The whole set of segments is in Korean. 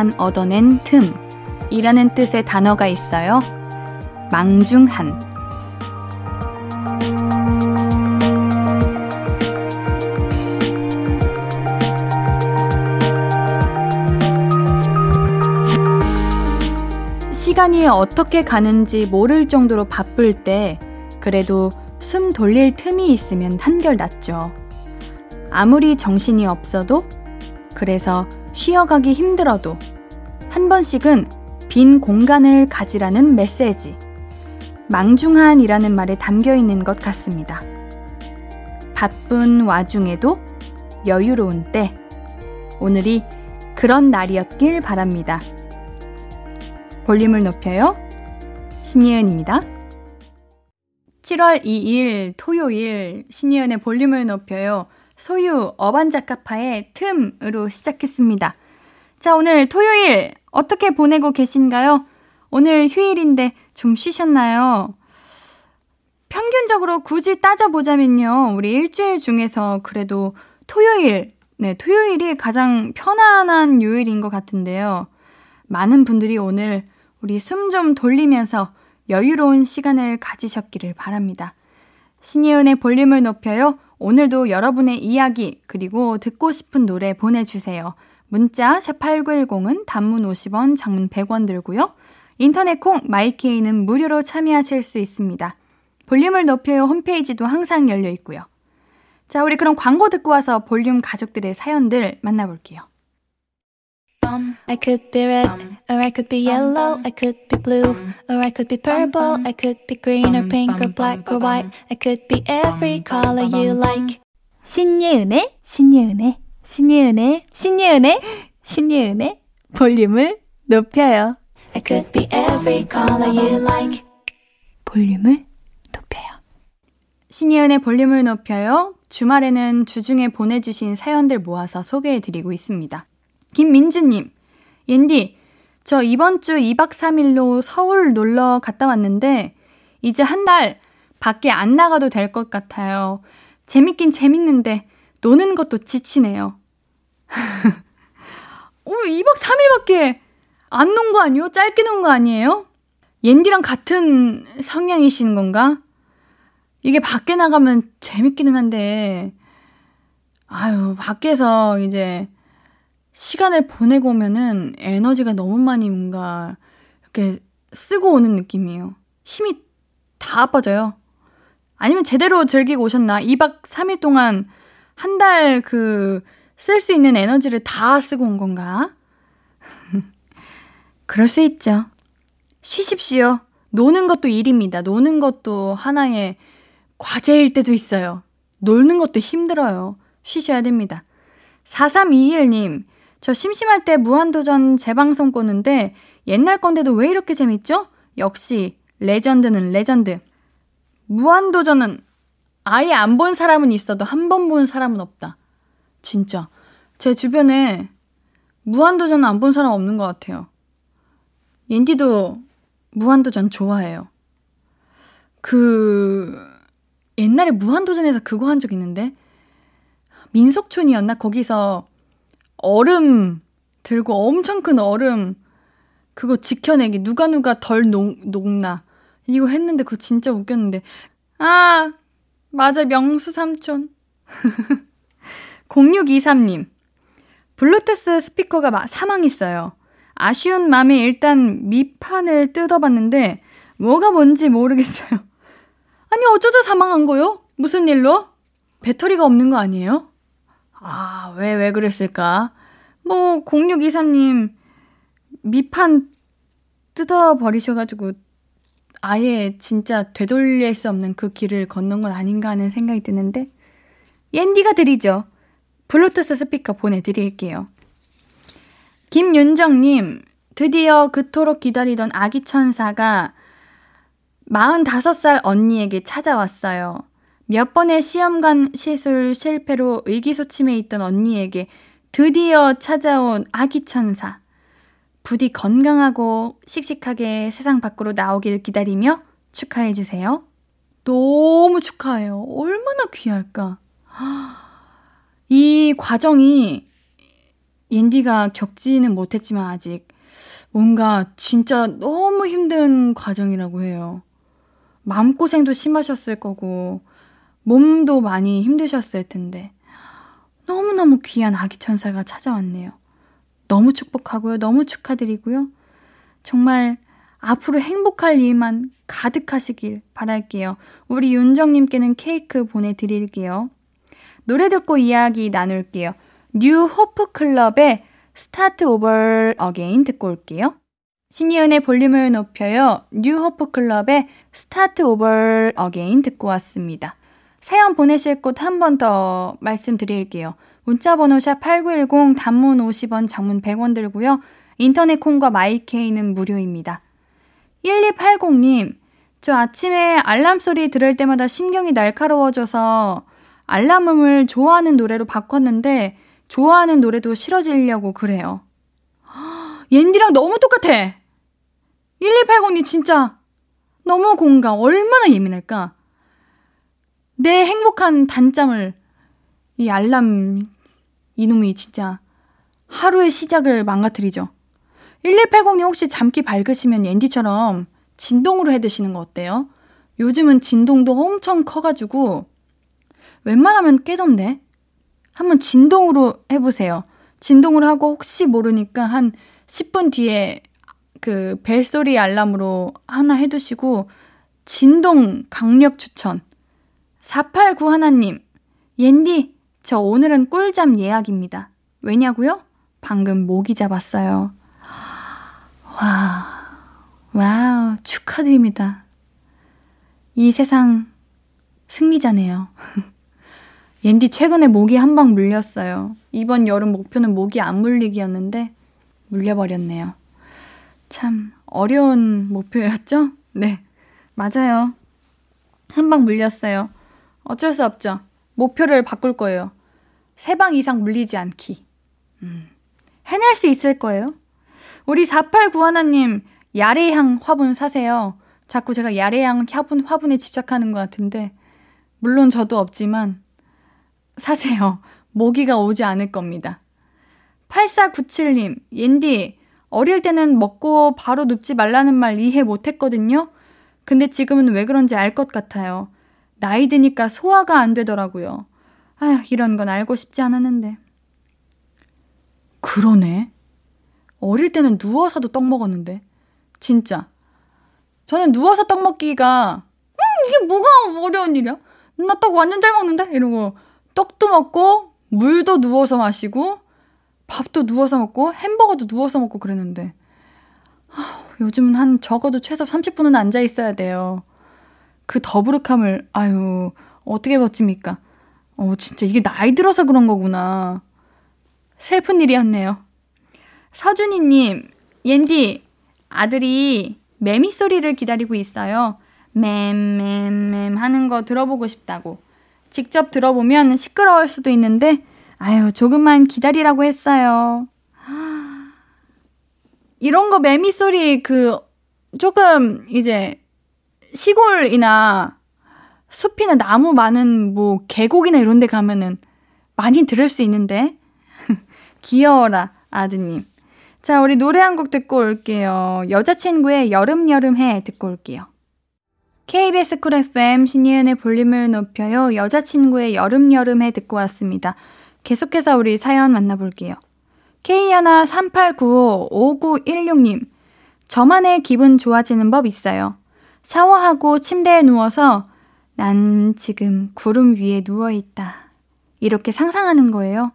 잠깐 얻어낸 틈 이라는 뜻의 단어가 있어요. 망중한. 시간이 어떻게 가는지 모를 정도로 바쁠 때 그래도 숨 돌릴 틈이 있으면 한결 낫죠. 아무리 정신이 없어도 그래서 쉬어가기 힘들어도 한 번씩은 빈 공간을 가지라는 메시지. 망중한이라는 말에 담겨 있는 것 같습니다. 바쁜 와중에도 여유로운 때. 오늘이 그런 날이었길 바랍니다. 볼륨을 높여요. 신예은입니다. 7월 2일 토요일 신예은의 볼륨을 높여요. 소유 어반자카파의 틈으로 시작했습니다. 자, 오늘 토요일 어떻게 보내고 계신가요? 오늘 휴일인데 좀 쉬셨나요? 평균적으로 굳이 따져보자면요. 우리 일주일 중에서 그래도 토요일, 네, 토요일이 가장 편안한 요일인 것 같은데요. 많은 분들이 오늘 우리 숨 좀 돌리면서 여유로운 시간을 가지셨기를 바랍니다. 신예은의 볼륨을 높여요. 오늘도 여러분의 이야기 그리고 듣고 싶은 노래 보내주세요. 문자 샵8910은 단문 50원, 장문 100원 들고요. 인터넷 콩 마이케이는 무료로 참여하실 수 있습니다. 볼륨을 높여요 홈페이지도 항상 열려 있고요. 자, 우리 그럼 광고 듣고 와서 볼륨 가족들의 사연들 만나볼게요. I could be red, or I could be yellow, I could be blue, or I could be purple, I could be green or pink or black or white, I could be every color you like. 신예은의, 신예은의, 신예은의, 신예은의, 신예은의 볼륨을 높여요. I could be every color you like. 볼륨을 높여요. 신예은의 볼륨을 높여요. 주말에는 주중에 보내주신 사연들 모아서 소개해드리고 있습니다. 김민주님, 옌디, 저 이번 주 2박 3일로 서울 놀러 갔다 왔는데, 이제 한 달 밖에 안 나가도 될 것 같아요. 재밌긴 재밌는데, 노는 것도 지치네요. 오, 2박 3일밖에 안 논 거 아니에요? 짧게 논 거 아니에요? 옌디랑 같은 성향이신 건가? 이게 밖에 나가면 재밌기는 한데, 아유, 밖에서 이제 시간을 보내고 오면은 에너지가 너무 많이 뭔가 이렇게 쓰고 오는 느낌이에요. 힘이 다 빠져요. 아니면 제대로 즐기고 오셨나? 2박 3일 동안 한 달 그 쓸 수 있는 에너지를 다 쓰고 온 건가? 그럴 수 있죠. 쉬십시오. 노는 것도 일입니다. 노는 것도 하나의 과제일 때도 있어요. 노는 것도 힘들어요. 쉬셔야 됩니다. 4321님, 저 심심할 때 무한도전 재방송 보는데 옛날 건데도 왜 이렇게 재밌죠? 역시 legend는 legend. 무한도전은 아예 안 본 사람은 있어도 한 번 본 사람은 없다. 진짜. 제 주변에 무한도전 안 본 사람 없는 것 같아요. 옌디도 무한도전 좋아해요. 그, 옛날에 무한도전에서 그거 한 적 있는데, 민속촌이었나? 거기서 얼음 들고 엄청 큰 얼음 그거 지켜내기 누가 누가 덜 녹, 녹나 이거 했는데 그거 진짜 웃겼는데 아 맞아 명수 삼촌 0623님 블루투스 스피커가 사망했어요 아쉬운 마음에 일단 밑판을 뜯어봤는데 뭐가 뭔지 모르겠어요 아니 어쩌다 사망한 거요? 무슨 일로? 배터리가 없는 거 아니에요? 아, 왜, 왜 그랬을까? 뭐, 0623님, 밑판 뜯어버리셔가지고, 아예 진짜 되돌릴 수 없는 그 길을 걷는 건 아닌가 하는 생각이 드는데, 옌디가 드리죠. 블루투스 스피커 보내드릴게요. 김윤정님, 드디어 그토록 기다리던 아기 천사가 45살 언니에게 찾아왔어요. 몇 번의 시험관 시술 실패로 의기소침해 있던 언니에게 드디어 찾아온 아기 천사. 부디 건강하고 씩씩하게 세상 밖으로 나오길 기다리며 축하해주세요. 너무 축하해요. 얼마나 귀할까. 이 과정이 옌디가 겪지는 못했지만 아직 뭔가 진짜 너무 힘든 과정이라고 해요. 마음고생도 심하셨을 거고, 몸도 많이 힘드셨을 텐데, 너무너무 귀한 아기 천사가 찾아왔네요. 너무 축복하고요. 너무 축하드리고요. 정말 앞으로 행복할 일만 가득하시길 바랄게요. 우리 윤정님께는 케이크 보내드릴게요. 노래 듣고 이야기 나눌게요. New Hope Club의 Start Over Again 듣고 올게요. 신예은의 볼륨을 높여요. New Hope Club의 Start Over Again 듣고 왔습니다. 사연 보내실 곳 한 번 더 말씀드릴게요. 문자번호 샵8910 단문 50원 장문 100원 들고요. 인터넷 콩과 마이케이는 무료입니다. 1280님, 저 아침에 알람 소리 들을 때마다 신경이 날카로워져서 알람음을 좋아하는 노래로 바꿨는데 좋아하는 노래도 싫어지려고 그래요. 옌디랑 너무 똑같아! 1280님 진짜 너무 공감. 얼마나 예민할까? 내 행복한 단잠을 이 알람 이놈이 진짜 하루의 시작을 망가뜨리죠. 1180님 혹시 잠기 밝으시면 앤디처럼 진동으로 해 드시는 거 어때요? 요즘은 진동도 엄청 커가지고 웬만하면 깨던데? 한번 진동으로 해보세요. 진동으로 하고 혹시 모르니까 한 10분 뒤에 그 벨소리 알람으로 하나 해두시고 진동 강력 추천. 489 하나님, 옌디, 저 오늘은 꿀잠 예약입니다. 왜냐고요? 방금 모기 잡았어요. 와, wow, 축하드립니다. 이 세상 승리자네요. 옌디 최근에 모기 한 방 물렸어요. 이번 여름 목표는 모기 안 물리기였는데 물려버렸네요. 참 어려운 목표였죠? 네, 맞아요. 한 방 물렸어요. 어쩔 수 없죠. 목표를 바꿀 거예요. 세 방 이상 물리지 않기. 음, 해낼 수 있을 거예요. 우리 489 하나님, 야레향 화분 사세요. 자꾸 제가 야레향 화분, 화분에 집착하는 것 같은데, 물론 저도 없지만, 사세요. 모기가 오지 않을 겁니다. 8497님, 옌디, 어릴 때는 먹고 바로 눕지 말라는 말 이해 못 했거든요? 근데 지금은 왜 그런지 알 것 같아요. 나이 드니까 소화가 안 되더라고요. 아휴, 이런 건 알고 싶지 않았는데. 그러네. 어릴 때는 누워서도 떡 먹었는데. 진짜. 저는 누워서 떡 먹기가, 음, 이게 뭐가 어려운 일이야? 나 떡 완전 잘 먹는데? 이러고, 떡도 먹고, 물도 누워서 마시고, 밥도 누워서 먹고, 햄버거도 누워서 먹고 그랬는데. 아, 요즘은 한 적어도 최소 30분은 앉아 있어야 돼요. 그 더부룩함을 아유 어떻게 버팁니까? 어 진짜 이게 나이 들어서 그런 거구나. 슬픈 일이었네요. 서준이님, 옌디 아들이 매미 소리를 기다리고 있어요. 맴맴맴 하는 거 들어보고 싶다고. 직접 들어보면 시끄러울 수도 있는데 아유 조금만 기다리라고 했어요. 이런 거 매미 소리 그 조금 이제 시골이나 숲이나 나무 많은 뭐 계곡이나 이런 데 가면은 많이 들을 수 있는데. 귀여워라, 아드님. 자, 우리 노래 한 곡 듣고 올게요. 여자친구의 여름여름해 듣고 올게요. KBS 쿨 FM 신예은의 볼륨을 높여요. 여자친구의 여름여름해 듣고 왔습니다. 계속해서 우리 사연 만나볼게요. K138955916님. 저만의 기분 좋아지는 법 있어요. 샤워하고 침대에 누워서 난 지금 구름 위에 누워있다. 이렇게 상상하는 거예요.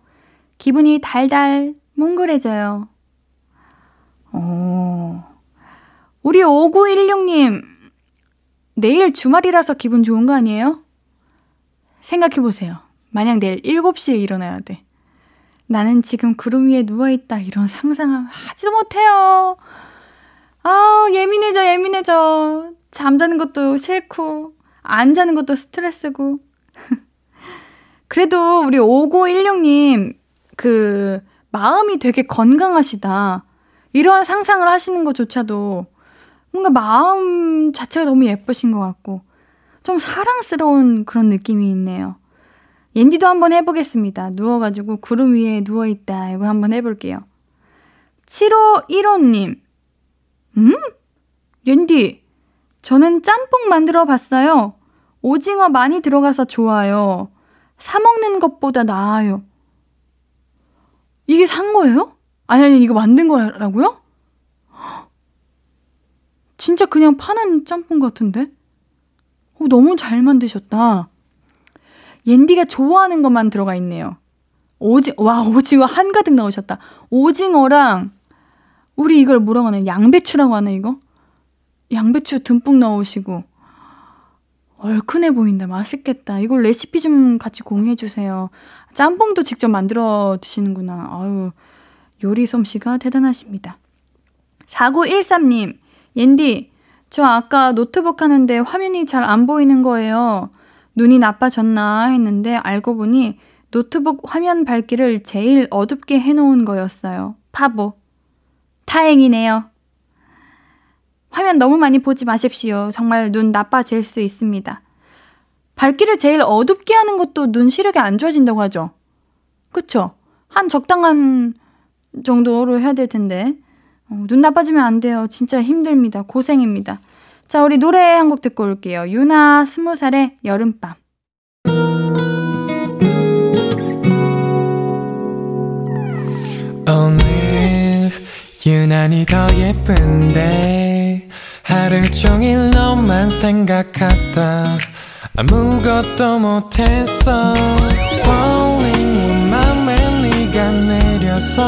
기분이 달달 몽글해져요. 오. 우리 5916님, 내일 주말이라서 기분 좋은 거 아니에요? 생각해보세요. 만약 내일 7시에 일어나야 돼. 나는 지금 구름 위에 누워있다. 이런 상상을 하지도 못해요. 아, 예민해져, 예민해져. 잠자는 것도 싫고, 안 자는 것도 스트레스고. 그래도 우리 5916님, 그, 마음이 되게 건강하시다. 이러한 상상을 하시는 것조차도 뭔가 마음 자체가 너무 예쁘신 것 같고, 좀 사랑스러운 그런 느낌이 있네요. 옌디도 한번 해보겠습니다. 누워가지고 구름 위에 누워있다. 이거 한번 해볼게요. 7515님. 음? 옌디, 저는 짬뽕 만들어 봤어요. 오징어 많이 들어가서 좋아요. 사먹는 것보다 나아요. 이게 산 거예요? 아니, 아니, 이거 만든 거라고요? 진짜 그냥 파는 짬뽕 같은데? 오, 너무 잘 만드셨다. 옌디가 좋아하는 것만 들어가 있네요. 오지, 와, 오징어 한가득 나오셨다. 오징어랑, 우리 이걸 뭐라고 하나, 양배추라고 하나, 이거? 양배추 듬뿍 넣으시고. 얼큰해 보인다. 맛있겠다. 이걸 레시피 좀 같이 공유해주세요. 짬뽕도 직접 만들어 드시는구나. 아유, 요리 솜씨가 대단하십니다. 4913님, 옌디, 저 아까 노트북 하는데 화면이 잘 안 보이는 거예요. 눈이 나빠졌나 했는데 알고 보니 노트북 화면 밝기를 제일 어둡게 해놓은 거였어요. 바보. 다행이네요. 화면 너무 많이 보지 마십시오. 정말 눈 나빠질 수 있습니다. 밝기를 제일 어둡게 하는 것도 눈 시력이 안 좋아진다고 하죠. 그쵸? 한 적당한 정도로 해야 될 텐데. 어, 눈 나빠지면 안 돼요. 진짜 힘듭니다. 고생입니다. 자, 우리 노래 한 곡 듣고 올게요. 유나 스무 살의 여름밤. 오늘 유난히 더 예쁜데 하루 종일 너만 생각하다 아무것도 못했어 Falling 맘에 네가 내려서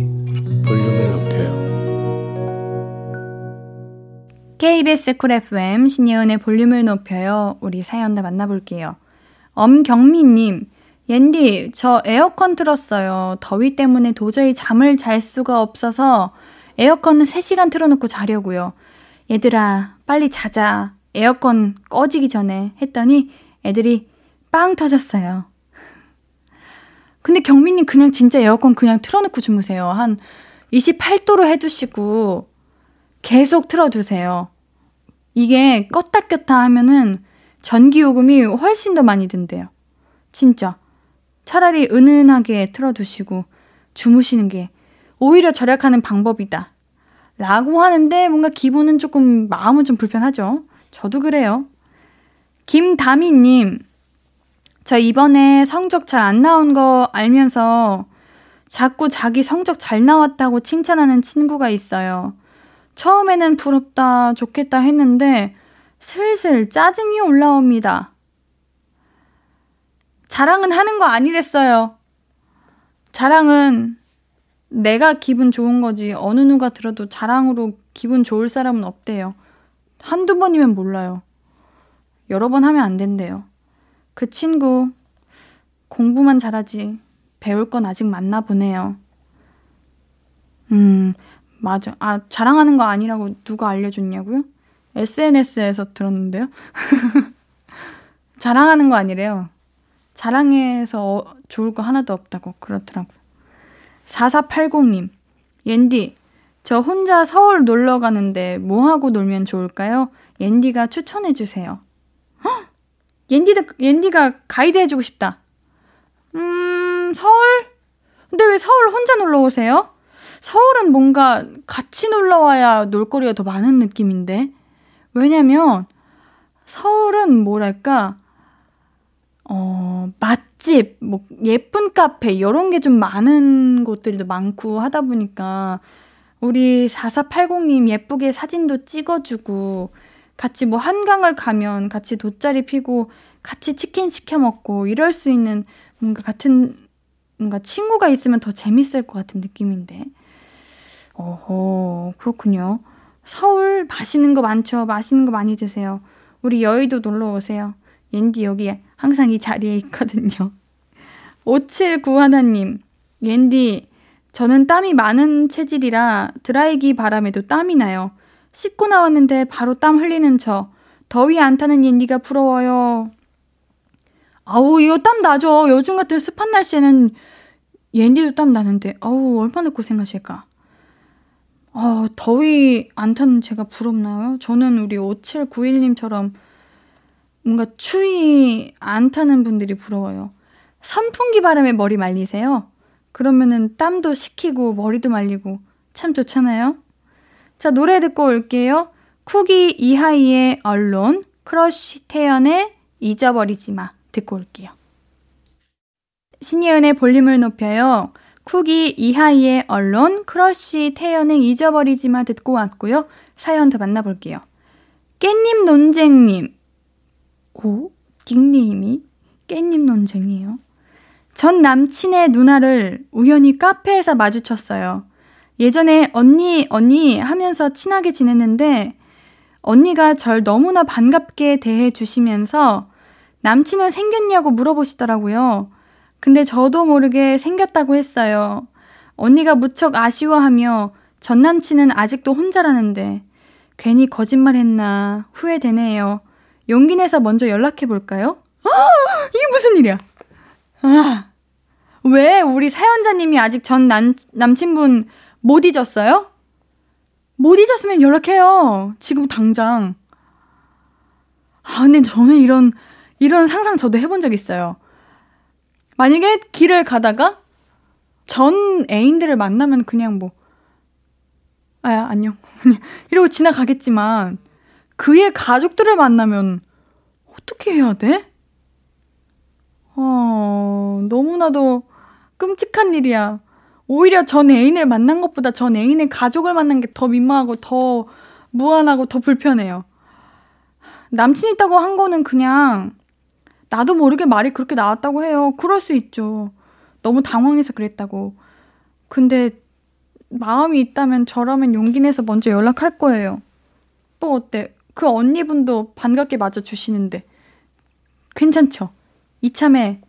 KBS 쿨 FM 신예은의 볼륨을 높여요. 우리 사연들 만나볼게요. 엄경미님, 옌디, 저 에어컨 틀었어요. 더위 때문에 도저히 잠을 잘 수가 없어서 에어컨 3시간 틀어놓고 자려고요. 얘들아, 빨리 자자. 에어컨 꺼지기 전에 했더니 애들이 빵 터졌어요. 근데 경민님 그냥 진짜 에어컨 그냥 틀어놓고 주무세요. 한 28도로 해두시고 계속 틀어두세요. 이게 껐다 꼈다 하면은 전기요금이 훨씬 더 많이 든대요. 진짜. 차라리 은은하게 틀어두시고 주무시는 게 오히려 절약하는 방법이다. 라고 하는데 뭔가 기분은 조금, 마음은 좀 불편하죠. 저도 그래요. 김다미님, 저 이번에 성적 잘 안 나온 거 알면서 자꾸 자기 성적 잘 나왔다고 칭찬하는 친구가 있어요. 처음에는 부럽다, 좋겠다 했는데 슬슬 짜증이 올라옵니다. 자랑은 하는 거 아니랬어요. 자랑은 내가 기분 좋은 거지. 어느 누가 들어도 자랑으로 기분 좋을 사람은 없대요. 한두 번이면 몰라요. 여러 번 하면 안 된대요. 그 친구, 공부만 잘하지. 배울 건 아직 많나 보네요. 음, 맞아. 아, 자랑하는 거 아니라고 누가 알려줬냐고요? SNS에서 들었는데요. 자랑하는 거 아니래요. 자랑해서 좋을 거 하나도 없다고 그렇더라고요. 4480님, 옌디, 저 혼자 서울 놀러 가는데 뭐 하고 놀면 좋을까요? 옌디가 추천해 주세요. 헉! 옌디가, 옌디가 가이드 해주고 싶다. 음, 서울? 근데 왜 서울 혼자 놀러 오세요? 서울은 뭔가 같이 놀러 와야 놀거리가 더 많은 느낌인데. 왜냐면 서울은 뭐랄까, 어, 맛집, 뭐, 예쁜 카페, 이런 게 좀 많은 곳들도 많고 하다 보니까, 우리 4480님 예쁘게 사진도 찍어주고, 같이 뭐 한강을 가면 같이 돗자리 피고, 같이 치킨 시켜 먹고, 이럴 수 있는 뭔가 같은, 뭔가 친구가 있으면 더 재밌을 것 같은 느낌인데. 어허, 그렇군요. 서울 맛있는 거 많죠? 맛있는 거 많이 드세요. 우리 여의도 놀러 오세요. 옌디 여기 항상 이 자리에 있거든요. 5791님, 옌디, 저는 땀이 많은 체질이라 드라이기 바람에도 땀이 나요. 씻고 나왔는데 바로 땀 흘리는 저. 더위 안 타는 옌디가 부러워요. 아우, 이거 땀 나죠. 요즘 같은 습한 날씨에는 옌디도 땀 나는데, 아우, 얼마나 고생하실까. 어, 더위 안 타는 제가 부럽나요? 저는 우리 5791님처럼 뭔가 추위 안 타는 분들이 부러워요. 선풍기 바람에 머리 말리세요? 그러면은 땀도 식히고 머리도 말리고 참 좋잖아요? 자, 노래 듣고 올게요. 쿠기 이하이의 Alone, 크러쉬 태연의 잊어버리지 마. 듣고 올게요. 신예은의 볼륨을 높여요. 쿠기 이하이의 Alone, 크러쉬 태연의 잊어버리지 마 듣고 왔고요. 사연 더 만나볼게요. 깻잎 논쟁님. 오? 닉네임이 깻잎 논쟁이에요. 전 남친의 누나를 우연히 카페에서 마주쳤어요. 예전에 언니, 언니 하면서 친하게 지냈는데 언니가 절 너무나 반갑게 대해 주시면서 남친은 생겼냐고 물어보시더라고요. 근데 저도 모르게 생겼다고 했어요. 언니가 무척 아쉬워하며 전 남친은 아직도 혼자라는데 괜히 거짓말 했나 후회되네요. 용기 내서 먼저 연락해 볼까요? 아, 이게 무슨 일이야? 아, 왜 우리 사연자님이 아직 전 남, 남친분 못 잊었어요? 못 잊었으면 연락해요. 지금 당장. 아, 근데 저는 이런, 이런 상상 저도 해본 적 있어요. 만약에 길을 가다가 전 애인들을 만나면 그냥 뭐, 아, 안녕. 이러고 지나가겠지만, 그의 가족들을 만나면 어떻게 해야 돼? 어, 너무나도 끔찍한 일이야. 오히려 전 애인을 만난 것보다 전 애인의 가족을 만난 게 더 민망하고 더 무안하고 더 불편해요. 남친 있다고 한 거는 그냥 나도 모르게 말이 그렇게 나왔다고 해요. 그럴 수 있죠. 너무 당황해서 그랬다고. 근데 마음이 있다면 저라면 용기 내서 먼저 연락할 거예요. 또 어때? 그 언니분도 반갑게 맞아주시는데. 괜찮죠? 이참에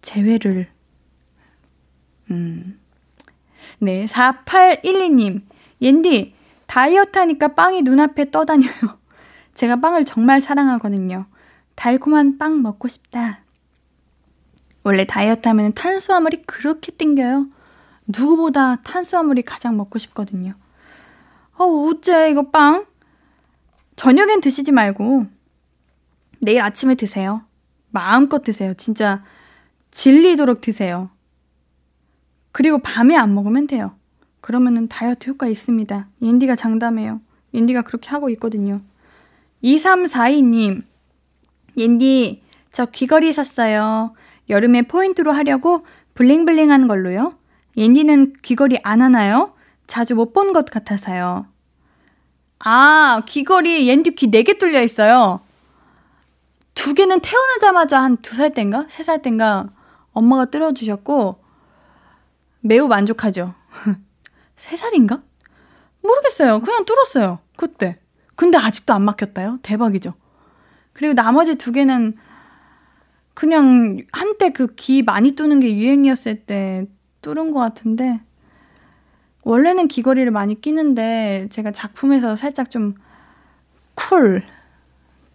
재회를. 음. 네, 4812님. 옌디, 다이어트 하니까 빵이 눈앞에 떠다녀요. 제가 빵을 정말 사랑하거든요. 달콤한 빵 먹고 싶다. 원래 다이어트 하면 탄수화물이 그렇게 땡겨요. 누구보다 탄수화물이 가장 먹고 싶거든요. 어, 우째 이거 빵? 저녁엔 드시지 말고 내일 아침에 드세요. 마음껏 드세요. 진짜 질리도록 드세요. 그리고 밤에 안 먹으면 돼요. 그러면은 다이어트 효과 있습니다. 옌디가 장담해요. 옌디가 그렇게 하고 있거든요. 2342님, 옌디, 저 귀걸이 샀어요. 여름에 포인트로 하려고 블링블링한 걸로요. 옌디는 귀걸이 안 하나요? 자주 못 본 것 같아서요. 아, 귀걸이 옌디 귀 4개 뚫려 있어요. 두 개는 태어나자마자 한 두 살 땐가? 세 살 땐가 엄마가 뚫어주셨고, 매우 만족하죠. 세 살인가? 모르겠어요. 그냥 뚫었어요. 그때. 근데 아직도 안 막혔다요? 대박이죠. 그리고 나머지 두 개는 그냥 한때 그 귀 많이 뚫는 게 유행이었을 때 뚫은 것 같은데 원래는 귀걸이를 많이 끼는데 제가 작품에서 살짝 좀 쿨,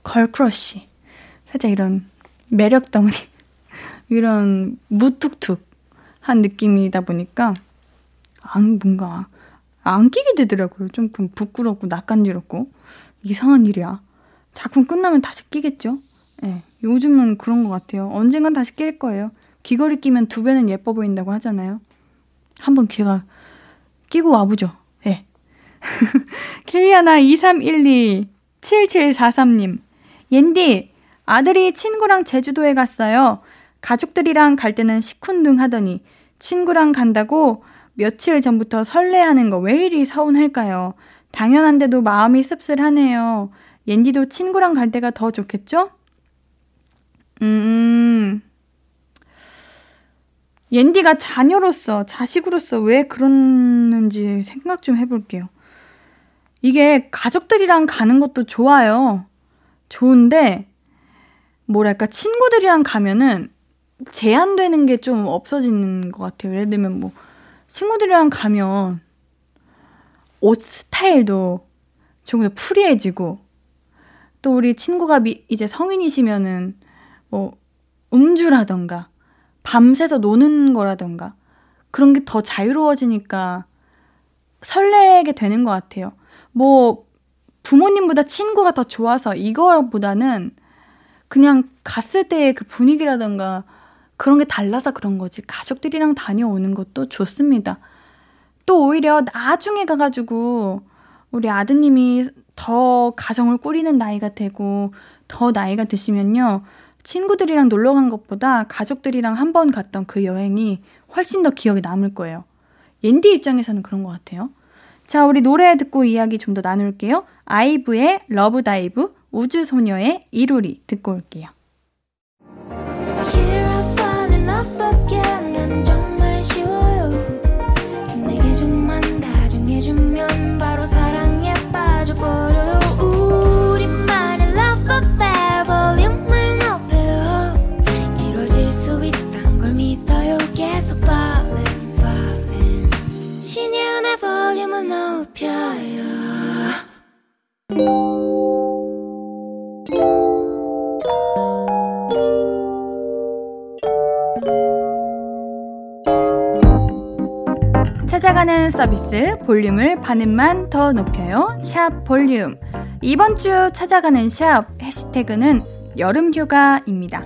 girl crush 살짝 이런 매력 덩어리 이런 무뚝뚝 한 느낌이다 보니까 안 뭔가 안 끼게 되더라고요. 좀 부끄럽고 낯간지럽고 이상한 일이야. 작품 끝나면 다시 끼겠죠? 예. 네, 요즘은 그런 것 같아요. 언젠간 다시 낄 거예요. 귀걸이 끼면 두 배는 예뻐 보인다고 하잖아요. 한번 귀가 끼고 와보죠. 예. 네. K12312 7743님. 옌디, 아들이 친구랑 제주도에 갔어요. 가족들이랑 갈 때는 시큰둥 하더니 친구랑 간다고 며칠 전부터 설레하는 거 왜 이리 서운할까요? 당연한데도 마음이 씁쓸하네요. 옌디도 친구랑 갈 때가 더 좋겠죠? 음, 옌디가 자녀로서, 자식으로서 왜 그러는지 생각 좀 해볼게요. 이게 가족들이랑 가는 것도 좋아요. 좋은데, 뭐랄까, 친구들이랑 가면은 제한되는 게 좀 없어지는 것 같아요. 예를 들면 뭐, 친구들이랑 가면 옷 스타일도 조금 더 프리해지고 또 우리 친구가 미, 이제 성인이시면은 뭐 음주라던가 밤새서 노는 거라던가 그런 게 더 자유로워지니까 설레게 되는 것 같아요. 뭐 부모님보다 친구가 더 좋아서 이거보다는 그냥 갔을 때의 그 분위기라던가 그런 게 달라서 그런 거지. 가족들이랑 다녀오는 것도 좋습니다. 또 오히려 나중에 가가지고 우리 아드님이 더 가정을 꾸리는 나이가 되고 더 나이가 드시면요. 친구들이랑 놀러 간 것보다 가족들이랑 한 번 갔던 그 여행이 훨씬 더 기억에 남을 거예요. 옌디 입장에서는 그런 것 같아요. 자, 우리 노래 듣고 이야기 좀 더 나눌게요. 아이브의 LOVE DIVE, 우주소녀의 이루리 듣고 올게요. 볼륨을 반음만 더 높여요. 샵 볼륨. 이번 주 찾아가는 샵 해시태그는 여름휴가입니다.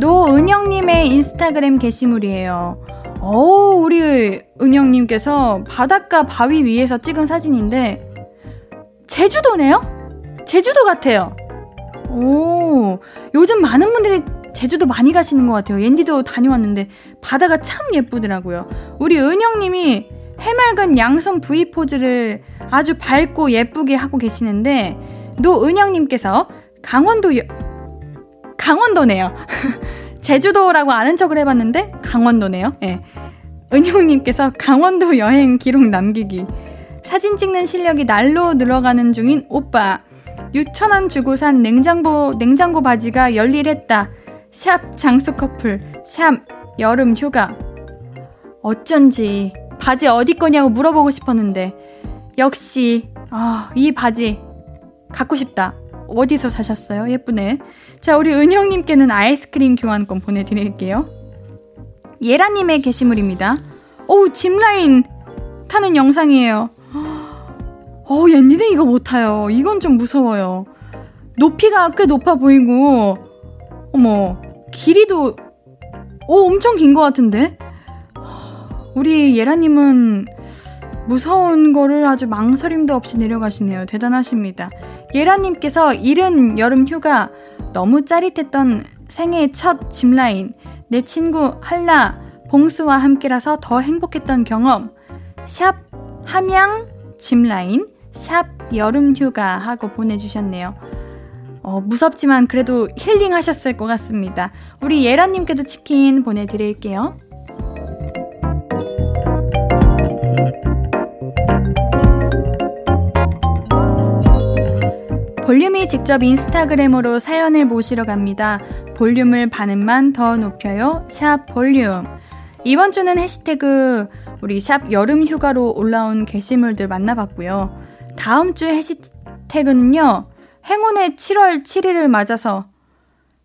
노은영님의 인스타그램 게시물이에요. 오, 우리 은영님께서 바닷가 바위 위에서 찍은 사진인데, 제주도네요? 제주도 같아요. 오, 요즘 많은 분들이 제주도 많이 가시는 것 같아요. 옌디도 다녀왔는데 바다가 참 예쁘더라고요. 우리 은영님이 해맑은 양손 V 포즈를 아주 밝고 예쁘게 하고 계시는데 노은영님께서 강원도 여... 강원도네요. 제주도라고 아는 척을 해봤는데 강원도네요. 예. 네. 은영님께서 강원도 여행 기록 남기기. 사진 찍는 실력이 날로 늘어가는 중인 오빠. 6천원 주고 산 냉장고, 냉장고 바지가 열일했다. 샵 장수 커플, 샵 여름 휴가. 어쩐지 바지 어디 거냐고 물어보고 싶었는데 역시 아, 이 바지 갖고 싶다. 어디서 사셨어요? 예쁘네. 자, 우리 은영님께는 아이스크림 교환권 보내드릴게요. 예라님의 게시물입니다. 어우, 짚라인 타는 영상이에요. 어, 옌니는 이거 못 타요. 이건 좀 무서워요. 높이가 꽤 높아 보이고, 어머, 길이도, 오, 엄청 긴 것 같은데? 우리 예라님은 무서운 거를 아주 망설임도 없이 내려가시네요. 대단하십니다. 예라님께서 이른 여름 휴가 너무 짜릿했던 생애 첫 짚라인, 내 친구 한라, 봉수와 함께라서 더 행복했던 경험, 샵 함양 짚라인, 샵 여름휴가 하고 보내주셨네요. 어, 무섭지만 그래도 힐링 하셨을 것 같습니다. 우리 예라님께도 치킨 보내드릴게요. 볼륨이 직접 인스타그램으로 사연을 모시러 갑니다. 볼륨을 반음만 더 높여요. 샵 볼륨. 이번 주는 해시태그 우리 샵 여름 휴가로 올라온 게시물들 만나봤고요. 다음 주 해시태그는요. 행운의 7월 7일을 맞아서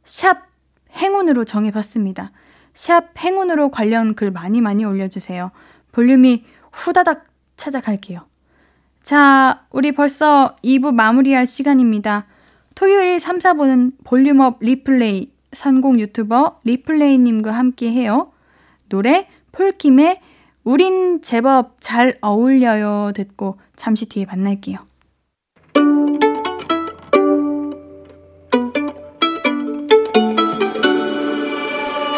샵 행운으로 정해봤습니다. 샵 행운으로 관련 글 많이 많이 올려주세요. 볼륨이 후다닥 찾아갈게요. 자, 우리 벌써 2부 마무리할 시간입니다. 토요일 3, 4부는 볼륨업 리플레이, 선공 유튜버 리플레이님과 함께 해요. 노래 폴킴의 우린 제법 잘 어울려요 듣고 잠시 뒤에 만날게요.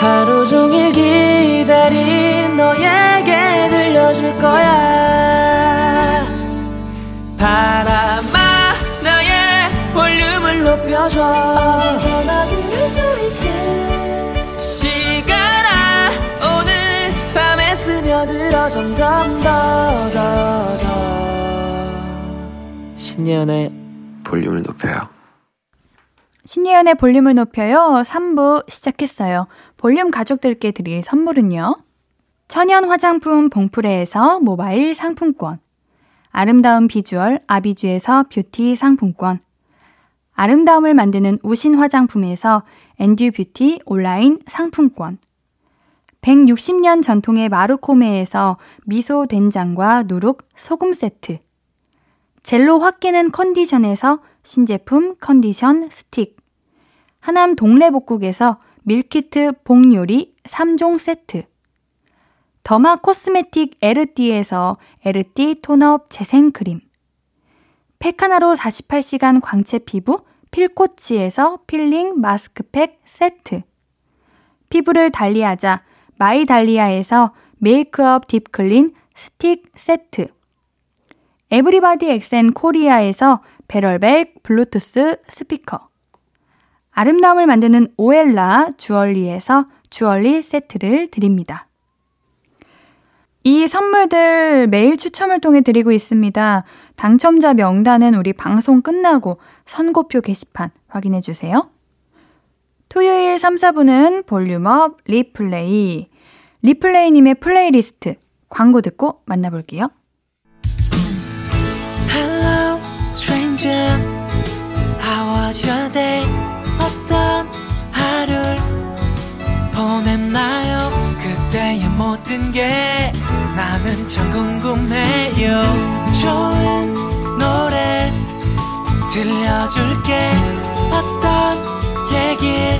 하루 종일 기다린 너에게 들려줄 거야 바람아 나의 볼륨을 높여줘 스며들어 점점 더 더 더 신예은의 볼륨을 높여요. 신예은의 볼륨을 높여요. 3부 시작했어요. 볼륨 가족들께 드릴 선물은요. 천연 화장품 봉프레에서 모바일 상품권. 아름다운 비주얼 아비주에서 뷰티 상품권. 아름다움을 만드는 우신 화장품에서 엔듀 뷰티 온라인 상품권. 160년 전통의 마루코메에서 미소 된장과 누룩 소금 세트. 젤로 확 깨는 컨디션에서 신제품 컨디션 스틱. 하남 동래복국에서 밀키트 복요리 3종 세트. derma cosmetic 에르띠에서 에르띠 tone-up 재생크림. 팩 하나로 48시간 광채 피부 필코치에서 필링 마스크팩 세트. 피부를 달리하자 마이달리아에서 메이크업 deep clean 스틱 세트. 에브리바디 엑센 코리아에서 베럴백 블루투스 스피커. 아름다움을 만드는 오엘라 주얼리에서 주얼리 세트를 드립니다. 이 선물들 매일 추첨을 통해 드리고 있습니다. 당첨자 명단은 우리 방송 끝나고 선곡표 게시판 확인해 주세요. 토요일 3, 4부는 볼륨업 리플레이. 리플레이님의 플레이리스트 광고 듣고 만나볼게요. Hello, stranger. How was your day? 어떤 하루를 보냈나요? 그때의 모든 게 나는 참 궁금해요. 좋은 노래 들려줄게. 어떤 얘기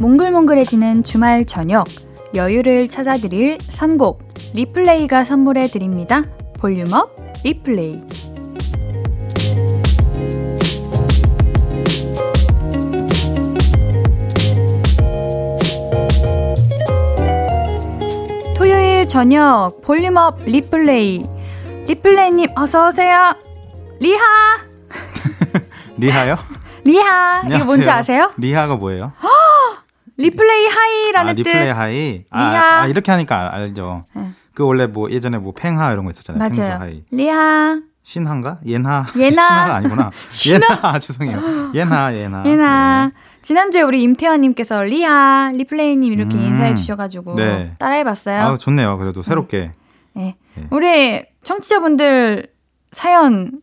몽글몽글해지는 주말 저녁 여유를 찾아드릴 선곡 리플레이가 선물해 드립니다. 볼륨업 리플레이 토요일 저녁 볼륨업 리플레이 리플레이님 어서 오세요. 리하 리하요? 리하 이거 뭔지 아세요? 리하가 뭐예요? 리플레이 hi라는 아, 뜻. 리플레이 hi. 아. 아, 이렇게 하니까 알- 알죠. 네. 그 원래 뭐 예전에 뭐 펭하 이런 거 있었잖아요. 펭수 맞아요. hi. 리하 신하인가? 옌하. 옌하. 신하가 아니구나. 옌하. 죄송해요. 옌하, 옌하. 옌하. 지난주에 우리 임태환님께서 리하 리플레이님 이렇게 음. 인사해 주셔가지고 네. 따라해봤어요. 아, 좋네요. 그래도 새롭게. 네. 네. 우리 청취자분들 사연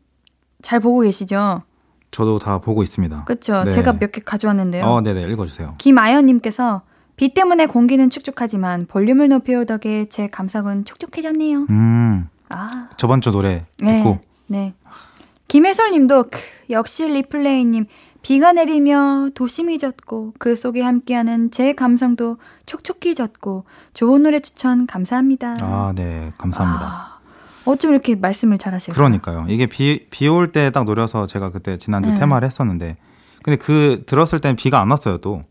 잘 보고 계시죠? 저도 다 보고 있습니다. 그렇죠. 네. 제가 몇 개 가져왔는데요. 어, 네네. 읽어주세요. 김아연님께서 비 때문에 공기는 축축하지만 볼륨을 높여 덕에 제 감성은 촉촉해졌네요. 음, 아, 저번 주 노래 네. 듣고. 네. 김혜솔님도 크, 역시 리플레이님 비가 내리며 도심이 졌고 그 속에 함께하는 제 감성도 촉촉히 졌고 좋은 노래 추천 감사합니다. 아, 네. 감사합니다. 아, 어쩜 이렇게 말씀을 잘하실까요? 그러니까요. 이게 비, 비 올 때 딱 노려서 제가 그때 지난주 네. 테마를 했었는데. 근데 그 들었을 땐 비가 안 왔어요, 또.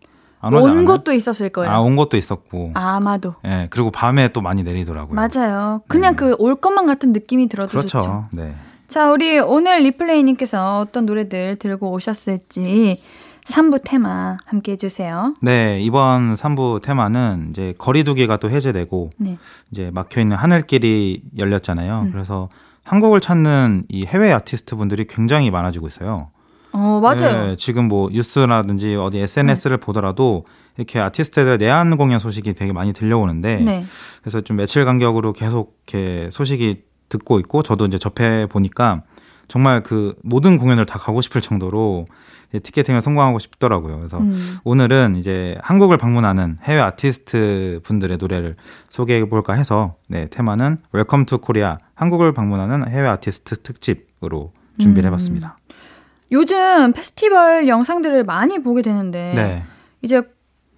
안 온? 것도 있었을 거예요. 아, 온 것도 있었고. 아 마도. 예, 그리고 밤에 또 많이 내리더라고요. 맞아요. 그냥 네. 그올 것만 같은 느낌이 들어도 그렇죠. 좋죠. 네. 자, 우리 오늘 리플레이님께서 어떤 노래들 들고 오셨을지 3부 테마 함께 해주세요. 네, 이번 3부 테마는 이제 거리두기가 또 해제되고 네. 이제 막혀 있는 하늘길이 열렸잖아요. 음. 그래서 한국을 찾는 이 해외 아티스트 분들이 굉장히 많아지고 있어요. 어, 맞아요. 네, 지금 뭐 뉴스라든지 어디 SNS를 보더라도 이렇게 아티스트들의 내한 공연 소식이 되게 많이 들려오는데 네. 그래서 좀 며칠 간격으로 계속 이렇게 소식이 듣고 있고 저도 이제 접해 보니까 정말 그 모든 공연을 다 가고 싶을 정도로 티켓팅을 성공하고 싶더라고요. 그래서 음. 오늘은 이제 한국을 방문하는 해외 아티스트 분들의 노래를 소개해 볼까 해서 네, 테마는 Welcome to Korea 한국을 방문하는 해외 아티스트 특집으로 준비를 음. 해봤습니다. 요즘 페스티벌 영상들을 많이 보게 되는데 네. 이제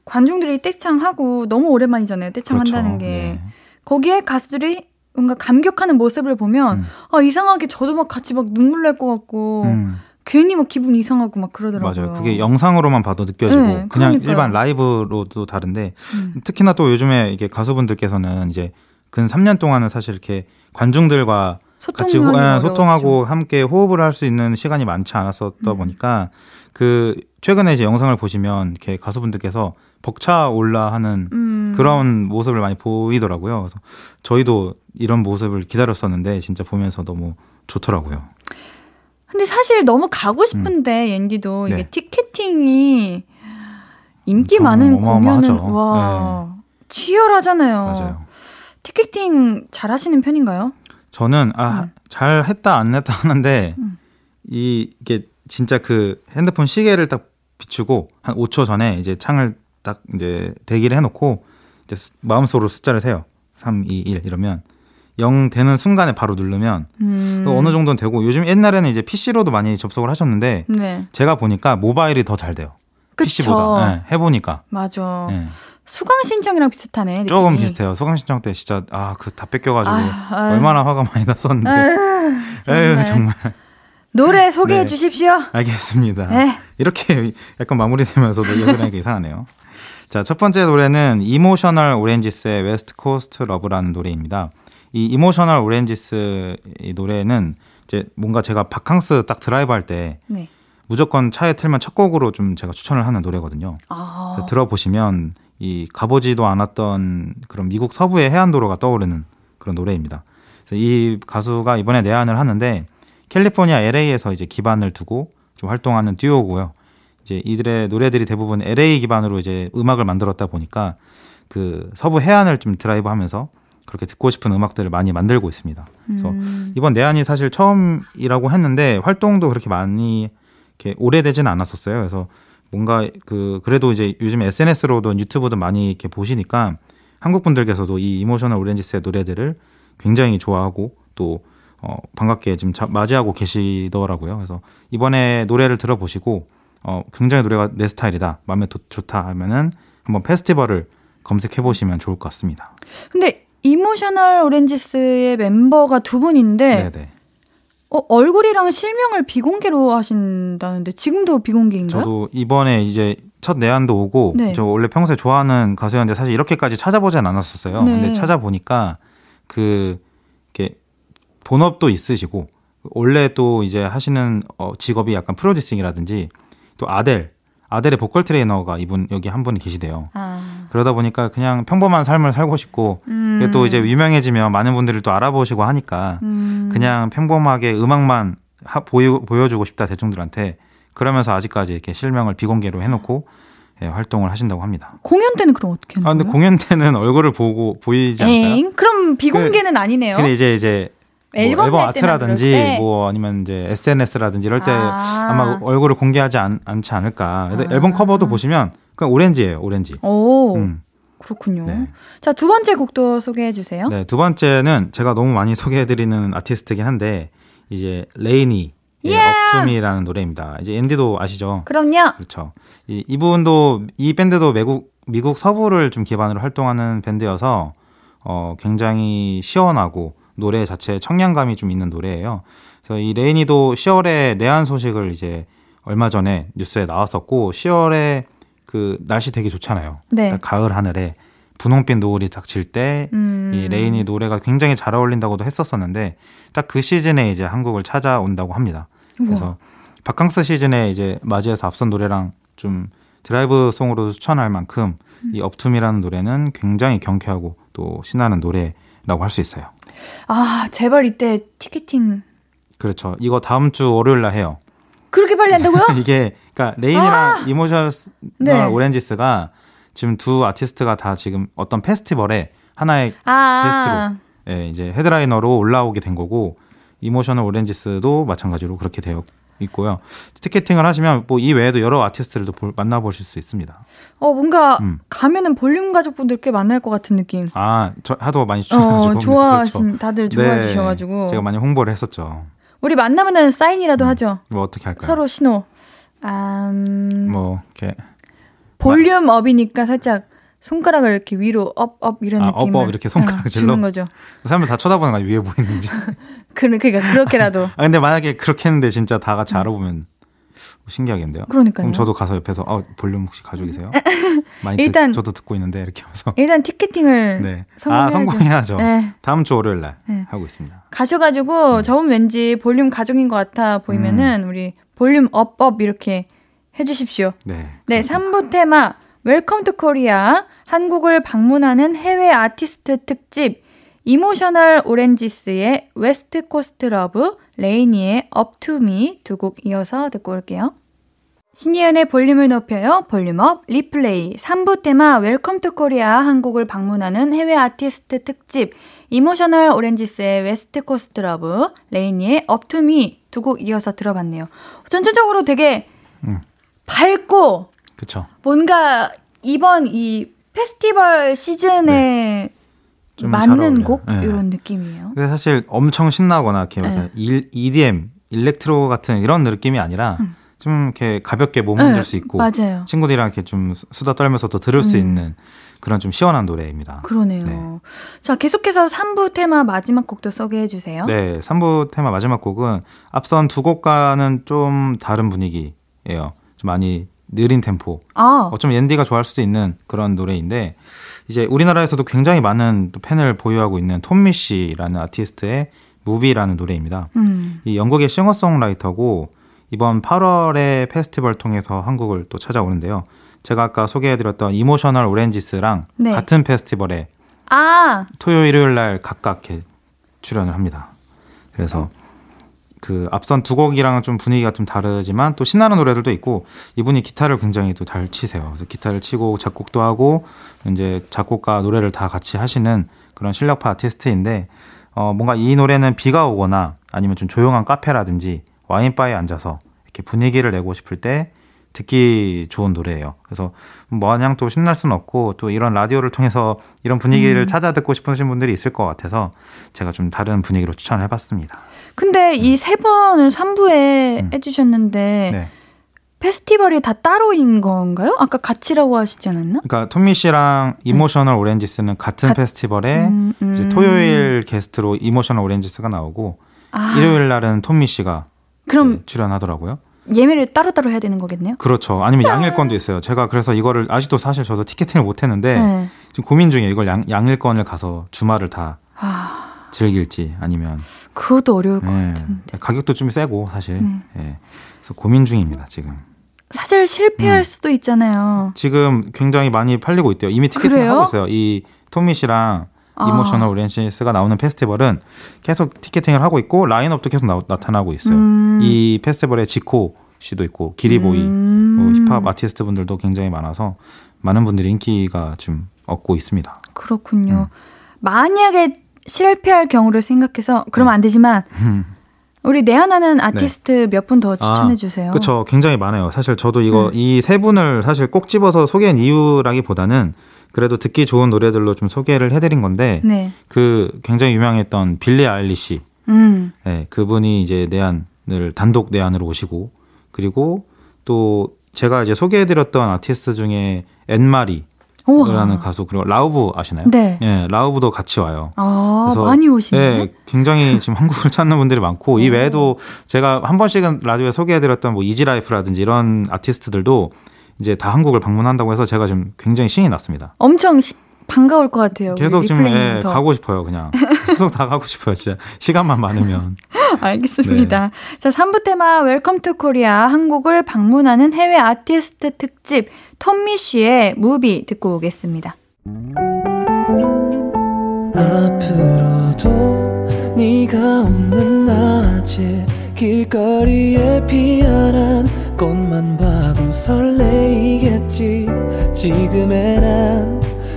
관중들이 떼창하고 너무 오랜만이잖아요. 떼창한다는 그렇죠. 게 네. 거기에 가수들이 뭔가 감격하는 모습을 보면 음. 아 이상하게 저도 막 같이 막 눈물 날 것 같고 음. 괜히 막 기분 이상하고 막 그러더라고요. 맞아요. 그게 영상으로만 봐도 느껴지고 네, 그냥 그러니까요. 일반 라이브로도 다른데 음. 특히나 또 요즘에 이게 가수분들께서는 이제 근 3년 동안은 사실 이렇게 관중들과 같이 호, 예, 소통하고 어려웠죠. 함께 호흡을 할 수 있는 시간이 많지 않았었다 음. 보니까 그 최근에 이제 영상을 보시면 이렇게 가수분들께서 벅차 올라 하는 음. 그런 모습을 많이 보이더라고요. 그래서 저희도 이런 모습을 기다렸었는데 진짜 보면서 너무 좋더라고요. 근데 사실 너무 가고 싶은데 옌디도 이게 네. 티켓팅이 인기 많은. 공연은 와 치열하잖아요. 맞아요. 티켓팅 잘 하시는 편인가요? 저는 아, 음. 잘 했다 안 했다 하는데 음. 이 이게 진짜 그 핸드폰 시계를 딱 비추고 한 5초 전에 이제 창을 딱 이제 대기를 해놓고 이제 수- 마음속으로 숫자를 세요. 3, 2, 1 이러면 0 되는 순간에 바로 누르면 음. 어느 정도는 되고 요즘 옛날에는 이제 PC로도 많이 접속을 하셨는데 네. 제가 보니까 모바일이 더 잘 돼요. 그쵸. PC보다 네, 해보니까 맞아. 네. 수강 신청이랑 비슷하네. 조금 느낌이. 비슷해요. 수강 신청 때 진짜 아 그 다 뺏겨가지고 아유. 얼마나 화가 많이 났었는데 아유, 에휴 정말 노래 소개해 네. 주십시오. 알겠습니다. 네. 이렇게 약간 마무리되면서도 얘기하니까 이상하네요. 자, 첫 번째 노래는 Emotional Oranges의 West Coast Love라는 노래입니다. 이 Emotional Oranges 이 노래는 이제 뭔가 제가 바캉스 딱 드라이브 할때 네. 무조건 차에 틀면 첫 곡으로 좀 제가 추천을 하는 노래거든요. 아. 들어보시면 이 가보지도 않았던 그런 미국 서부의 해안도로가 떠오르는 그런 노래입니다. 그래서 이 가수가 이번에 내한을 하는데 캘리포니아 LA에서 이제 기반을 두고 좀 활동하는 듀오고요. 이제 이들의 노래들이 대부분 LA 기반으로 이제 음악을 만들었다 보니까 그 서부 해안을 좀 드라이브하면서 그렇게 듣고 싶은 음악들을 많이 만들고 있습니다. 그래서 음. 이번 내한이 사실 처음이라고 했는데 활동도 그렇게 많이 이렇게 오래되지는 않았었어요. 그래서 뭔가 그 그래도 이제 요즘 SNS로도 유튜브도 많이 이렇게 보시니까 한국 분들께서도 이 Emotional Oranges의 노래들을 굉장히 좋아하고 또 어, 반갑게 지금 자- 맞이하고 계시더라고요. 그래서 이번에 노래를 들어보시고 어, 굉장히 노래가 내 스타일이다, 마음에 도- 좋다 하면은 한번 페스티벌을 검색해 보시면 좋을 것 같습니다. 근데 Emotional Oranges의 멤버가 두 분인데 네, 네. 어, 얼굴이랑 실명을 비공개로 하신다는데 지금도 비공개인가요? 저도 이번에 이제 첫 내한도 오고 네. 저 원래 평소에 좋아하는 가수였는데 사실 이렇게까지 찾아보진 않았었어요. 네. 근데 찾아보니까 그 이렇게 본업도 있으시고 원래 또 이제 하시는 어, 직업이 약간 프로듀싱이라든지 또 아델 아델의 보컬 트레이너가 이분 여기 한 분이 계시대요. 아. 그러다 보니까 그냥 평범한 삶을 살고 싶고 음. 또 이제 유명해지면 많은 분들이 또 알아보시고 하니까 음. 그냥 평범하게 음악만 하, 보여, 보여주고 싶다 대중들한테 그러면서 아직까지 이렇게 실명을 비공개로 해놓고 예, 활동을 하신다고 합니다. 공연 때는 그럼 어떻게 하는 아 근데 거예요? 공연 때는 얼굴을 보고 보이지 않나요? 에잉? 그럼 비공개는 아니네요. 근데 이제 이제 뭐 앨범 앨범 낼 때나 아트라든지? 뭐 아니면 이제 SNS라든지 이럴 때 아. 아. 마 얼굴을 공개하지 않, 않지 않을까. 아. 앨범 커버도 보시면 그냥 오렌지예요, 오렌지. 오, 음. 그렇군요. 네. 자, 두 번째 곡도 소개해 주세요. 네, 두 번째는 제가 너무 많이 소개해 드리는 아티스트긴 한데 이제 LANY 의 예, up to me라는 노래입니다. 이제 옌디도 아시죠? 그럼요. 그렇죠. 이, 이분도 이 밴드도 미국 미국 서부를 좀 기반으로 활동하는 밴드여서 어, 굉장히 시원하고 노래 자체에 청량감이 좀 있는 노래예요. 그래서 이 LANY도 10월에 내한 소식을 이제 얼마 전에 뉴스에 나왔었고 10월에 그 날씨 되게 좋잖아요. 네. 딱 가을 하늘에 분홍빛 노을이 닥칠 때이 음. LANY 노래가 굉장히 잘 어울린다고도 했었었는데 딱 그 시즌에 이제 한국을 찾아온다고 합니다. 그래서 바캉스 시즌에 이제 맞이해서 앞선 노래랑 좀 드라이브 송으로 추천할 만큼 이 up to me라는 노래는 굉장히 경쾌하고 또 신나는 노래라고 할 수 있어요. 아, 제발 이때 티켓팅 그렇죠. 이거 다음 주 월요일 날 해요. 그렇게 빨리 한다고요? 이게 그러니까 LANY랑 Emotional 아! 네. Oranges가 지금 두 아티스트가 다 지금 어떤 페스티벌에 하나의 아, 예, 이제 headliner로 올라오게 된 거고 Emotional Oranges도 마찬가지로 그렇게 되어 있고요. 티켓팅을 하시면 뭐 이 외에도 여러 아티스트들도 볼- 만나보실 수 있습니다. 어 뭔가 음. 가면은 볼륨 가족분들 꽤 만날 것 같은 느낌. 아, 저 하도 많이 추천해가지고 어, 네, 좋아하신 그렇죠. 다들 좋아해 네, 주셔가지고 제가 많이 홍보를 했었죠. 우리 만나면은 사인이라도 하죠. 뭐 어떻게 할까요? 서로 신호. 음, 뭐 이렇게 볼륨 up이니까 살짝 손가락을 이렇게 위로 up up 이런 아, 느낌을 up, up 이렇게 손가락 어, 질러? 주는 거죠. 사람들 다 쳐다보는 거야 위에 보이는지. 그, 그러니까 그렇게라도 아 근데 만약에 그렇게 했는데 진짜 다 같이 알아보면 신기하겠는데요. 그러니까요. 그럼 저도 가서 옆에서 어, 볼륨 혹시 가족이세요? 많이 일단- 듣, 저도 듣고 있는데 이렇게 하면서. 일단 티켓팅을 네. 성공해야죠. 아 성공해야죠. 네. 다음 주 월요일 날 네. 하고 있습니다. 가셔가지고 음. 저분 왠지 볼륨 가족인 것 같아 보이면은 우리 볼륨 up up 이렇게 해주십시오. 네. 네, 3부 테마 Welcome to Korea 한국을 방문하는 해외 아티스트 특집 이모셔널 오렌지스의 웨스트 코스트 러브 레이니의 업투미 두 곡 이어서 듣고 올게요. 신예은의 볼륨을 높여요. 볼륨 up replay 3부 테마 Welcome to Korea 한국을 방문하는 해외 아티스트 특집 이모셔널 오렌지스의 웨스트 코스트 러브 레이니의 업투미 두 곡 이어서 들어봤네요. 전체적으로 되게 음. 밝고 그쵸. 뭔가 이번 이 페스티벌 시즌에 좀잘 맞는. 곡 네. 이런 느낌이에요. 근데 사실 엄청 신나거나 이렇게 네. 일- EDM, 일렉트로 같은 이런 느낌이 아니라 좀 이렇게 가볍게 몸 흔들 음. 네, 수 있고 맞아요. 친구들이랑 이렇게 좀 수- 수다 떨면서 또 들을 수 음. 있는 그런 좀 시원한 노래입니다. 그러네요. 네. 자, 계속해서 3부 테마 마지막 곡도 소개해 주세요. 네, 3부 테마 마지막 곡은 앞선 두 곡과는 좀 다른 분위기예요. 좀 많이 느린 템포. 아, 어쩌면 옌디가 좋아할 수도 있는 그런 노래인데 이제 우리나라에서도 굉장히 많은 또 팬을 보유하고 있는 Tom Misch라는 아티스트의 Movie라는 노래입니다. 음. 이 영국의 싱어송라이터고 이번 8월에 페스티벌 통해서 한국을 또 찾아오는데요. 제가 아까 소개해드렸던 Emotional Oranges랑 네. 같은 페스티벌에 아, 토요일 일요일 날 각각 출연을 합니다. 그래서 그 앞선 두 곡이랑은 좀 분위기가 좀 다르지만 또 신나는 노래들도 있고 이분이 기타를 굉장히 또 잘 치세요. 그래서 기타를 치고 작곡도 하고 이제 작곡과 노래를 다 같이 하시는 그런 실력파 아티스트인데 어 뭔가 이 노래는 비가 오거나 아니면 좀 조용한 카페라든지 와인바에 앉아서 이렇게 분위기를 내고 싶을 때 듣기 좋은 노래예요. 그래서 마냥 또 신날 수는 없고 또 이런 라디오를 통해서 이런 분위기를 음. 찾아 듣고 싶으신 분들이 있을 것 같아서 제가 좀 다른 분위기로 추천을 해봤습니다. 근데 이 세 분을 3부에 음. 해주셨는데 네. 페스티벌이 다 따로인 건가요? 아까 같이라고 하시지 않았나? 그러니까 Tom Misch랑 Emotional Oranges는 같은 가- 페스티벌에 음, 음. 이제 토요일 게스트로 Emotional Oranges가 나오고 아, 일요일 날은 Tom Misch가 그럼 네, 출연하더라고요. 예매를 따로따로 해야 되는 거겠네요? 그렇죠. 아니면 양일권도 있어요. 제가 그래서 이거를 아직도 사실 저도 티켓팅을 못 했는데 네. 지금 고민 중이에요. 이걸 양, 양일권을 가서 주말을 다 아, 즐길지 아니면 그것도 어려울 것 예, 같은데. 가격도 좀 세고 사실 음. 예. 그래서 고민 중입니다 지금. 사실 실패할 음. 수도 있잖아요. 지금 굉장히 많이 팔리고 있대요. 이미 티켓팅 그래요? 하고 있어요. 이 Tom Misch랑 아. Emotional Oranges가 나오는 페스티벌은 계속 티켓팅을 하고 있고 라인업도 계속 나, 나타나고 있어요. 음. 이 페스티벌에 지코 씨도 있고 기리보이 음. 뭐 힙합 아티스트 분들도 굉장히 많아서 많은 분들이 인기가 좀 얻고 있습니다. 그렇군요. 음. 만약에 실패할 경우를 생각해서 그러면 네. 안 되지만 음. 우리 내한하는 아티스트 몇분 더 추천해 아, 주세요. 그렇죠. 굉장히 많아요. 사실 저도 이거 음. 이세 분을 사실 꼭 집어서 소개한 이유라기보다는 그래도 듣기 좋은 노래들로 좀 소개를 해드린 건데 네. 그 굉장히 유명했던 Billie Eilish, 음. 네, 그분이 이제 내한을 단독 내한으로 오시고 그리고 또 제가 이제 소개해드렸던 아티스트 중에 Anne-Marie라는 우와. 가수 그리고 Lauv 아시나요? 네. 예, Lauv도 같이 와요. 아, 그래서, 많이 오시네요. 예, 굉장히 지금 한국을 찾는 분들이 많고 이 오. 외에도 제가 한 번씩은 라디오에 소개해 드렸던 뭐 Easy Life라든지 이런 아티스트들도 이제 다 한국을 방문한다고 해서 제가 지금 굉장히 신이 났습니다. 엄청 시- 반가울 것 같아요. 계속 지금 예. 가고 싶어요, 그냥 계속 다 가고 싶어요, 진짜 시간만 많으면. 알겠습니다. 네. 자, 3부 테마 Welcome to Korea 한국을 방문하는 해외 아티스트 특집 Tom Misch의 Movie 듣고 오겠습니다. 앞으로도 네가 없는 낮에 길거리에 피어난 꽃만 봐도 설레이겠지 지금의 난